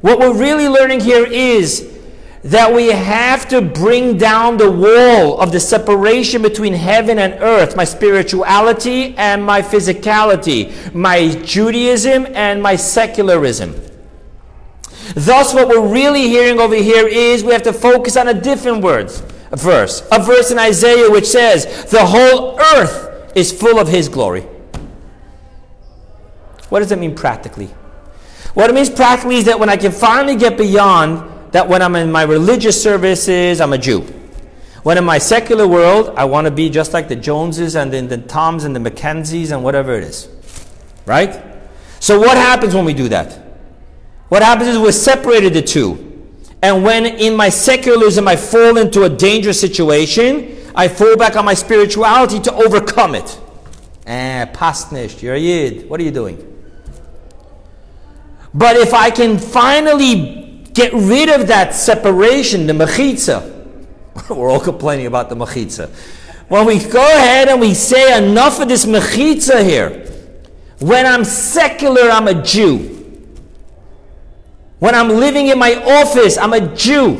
Speaker 1: What we're really learning here is that we have to bring down the wall of the separation between heaven and earth, my spirituality and my physicality, my Judaism and my secularism. Thus, what we're really hearing over here is we have to focus on a different word, a verse, a verse in Isaiah which says, The whole earth is full of His glory. What does it mean practically? What it means practically is that when I can finally get beyond that when I'm in my religious services, I'm a Jew. When in my secular world, I want to be just like the Joneses and the, the Toms and the Mackenzies and whatever it is. Right? So what happens when we do that? What happens is we're separated the two. And when in my secularism I fall into a dangerous situation, I fall back on my spirituality to overcome it. Eh, pastnish, you're a yid. What are you doing? But if I can finally get rid of that separation, the mechitza, we're all complaining about the mechitza. When we go ahead and we say enough of this mechitza here, when I'm secular, I'm a Jew. When I'm living in my office, I'm a Jew.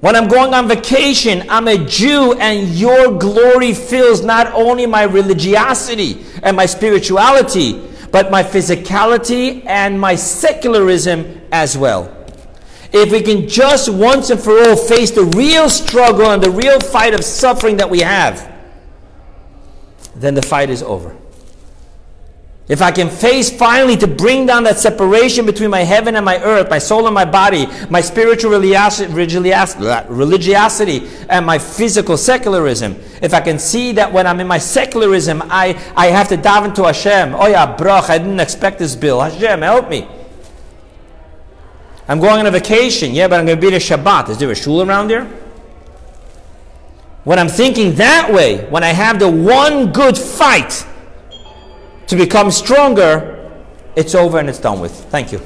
Speaker 1: When I'm going on vacation, I'm a Jew, and your glory fills not only my religiosity and my spirituality, but my physicality and my secularism as well. If we can just once and for all face the real struggle and the real fight of suffering that we have, then the fight is over. If I can face finally to bring down that separation between my heaven and my earth, my soul and my body, my spiritual religiosity and my physical secularism, if I can see that when I'm in my secularism, I, I have to dive into Hashem. Oh yeah, brach, I didn't expect this bill. Hashem, help me. I'm going on a vacation. Yeah, but I'm going to be there Shabbat. Is there a shul around there? When I'm thinking that way, when I have the one good fight, to become stronger, it's over and it's done with. Thank you.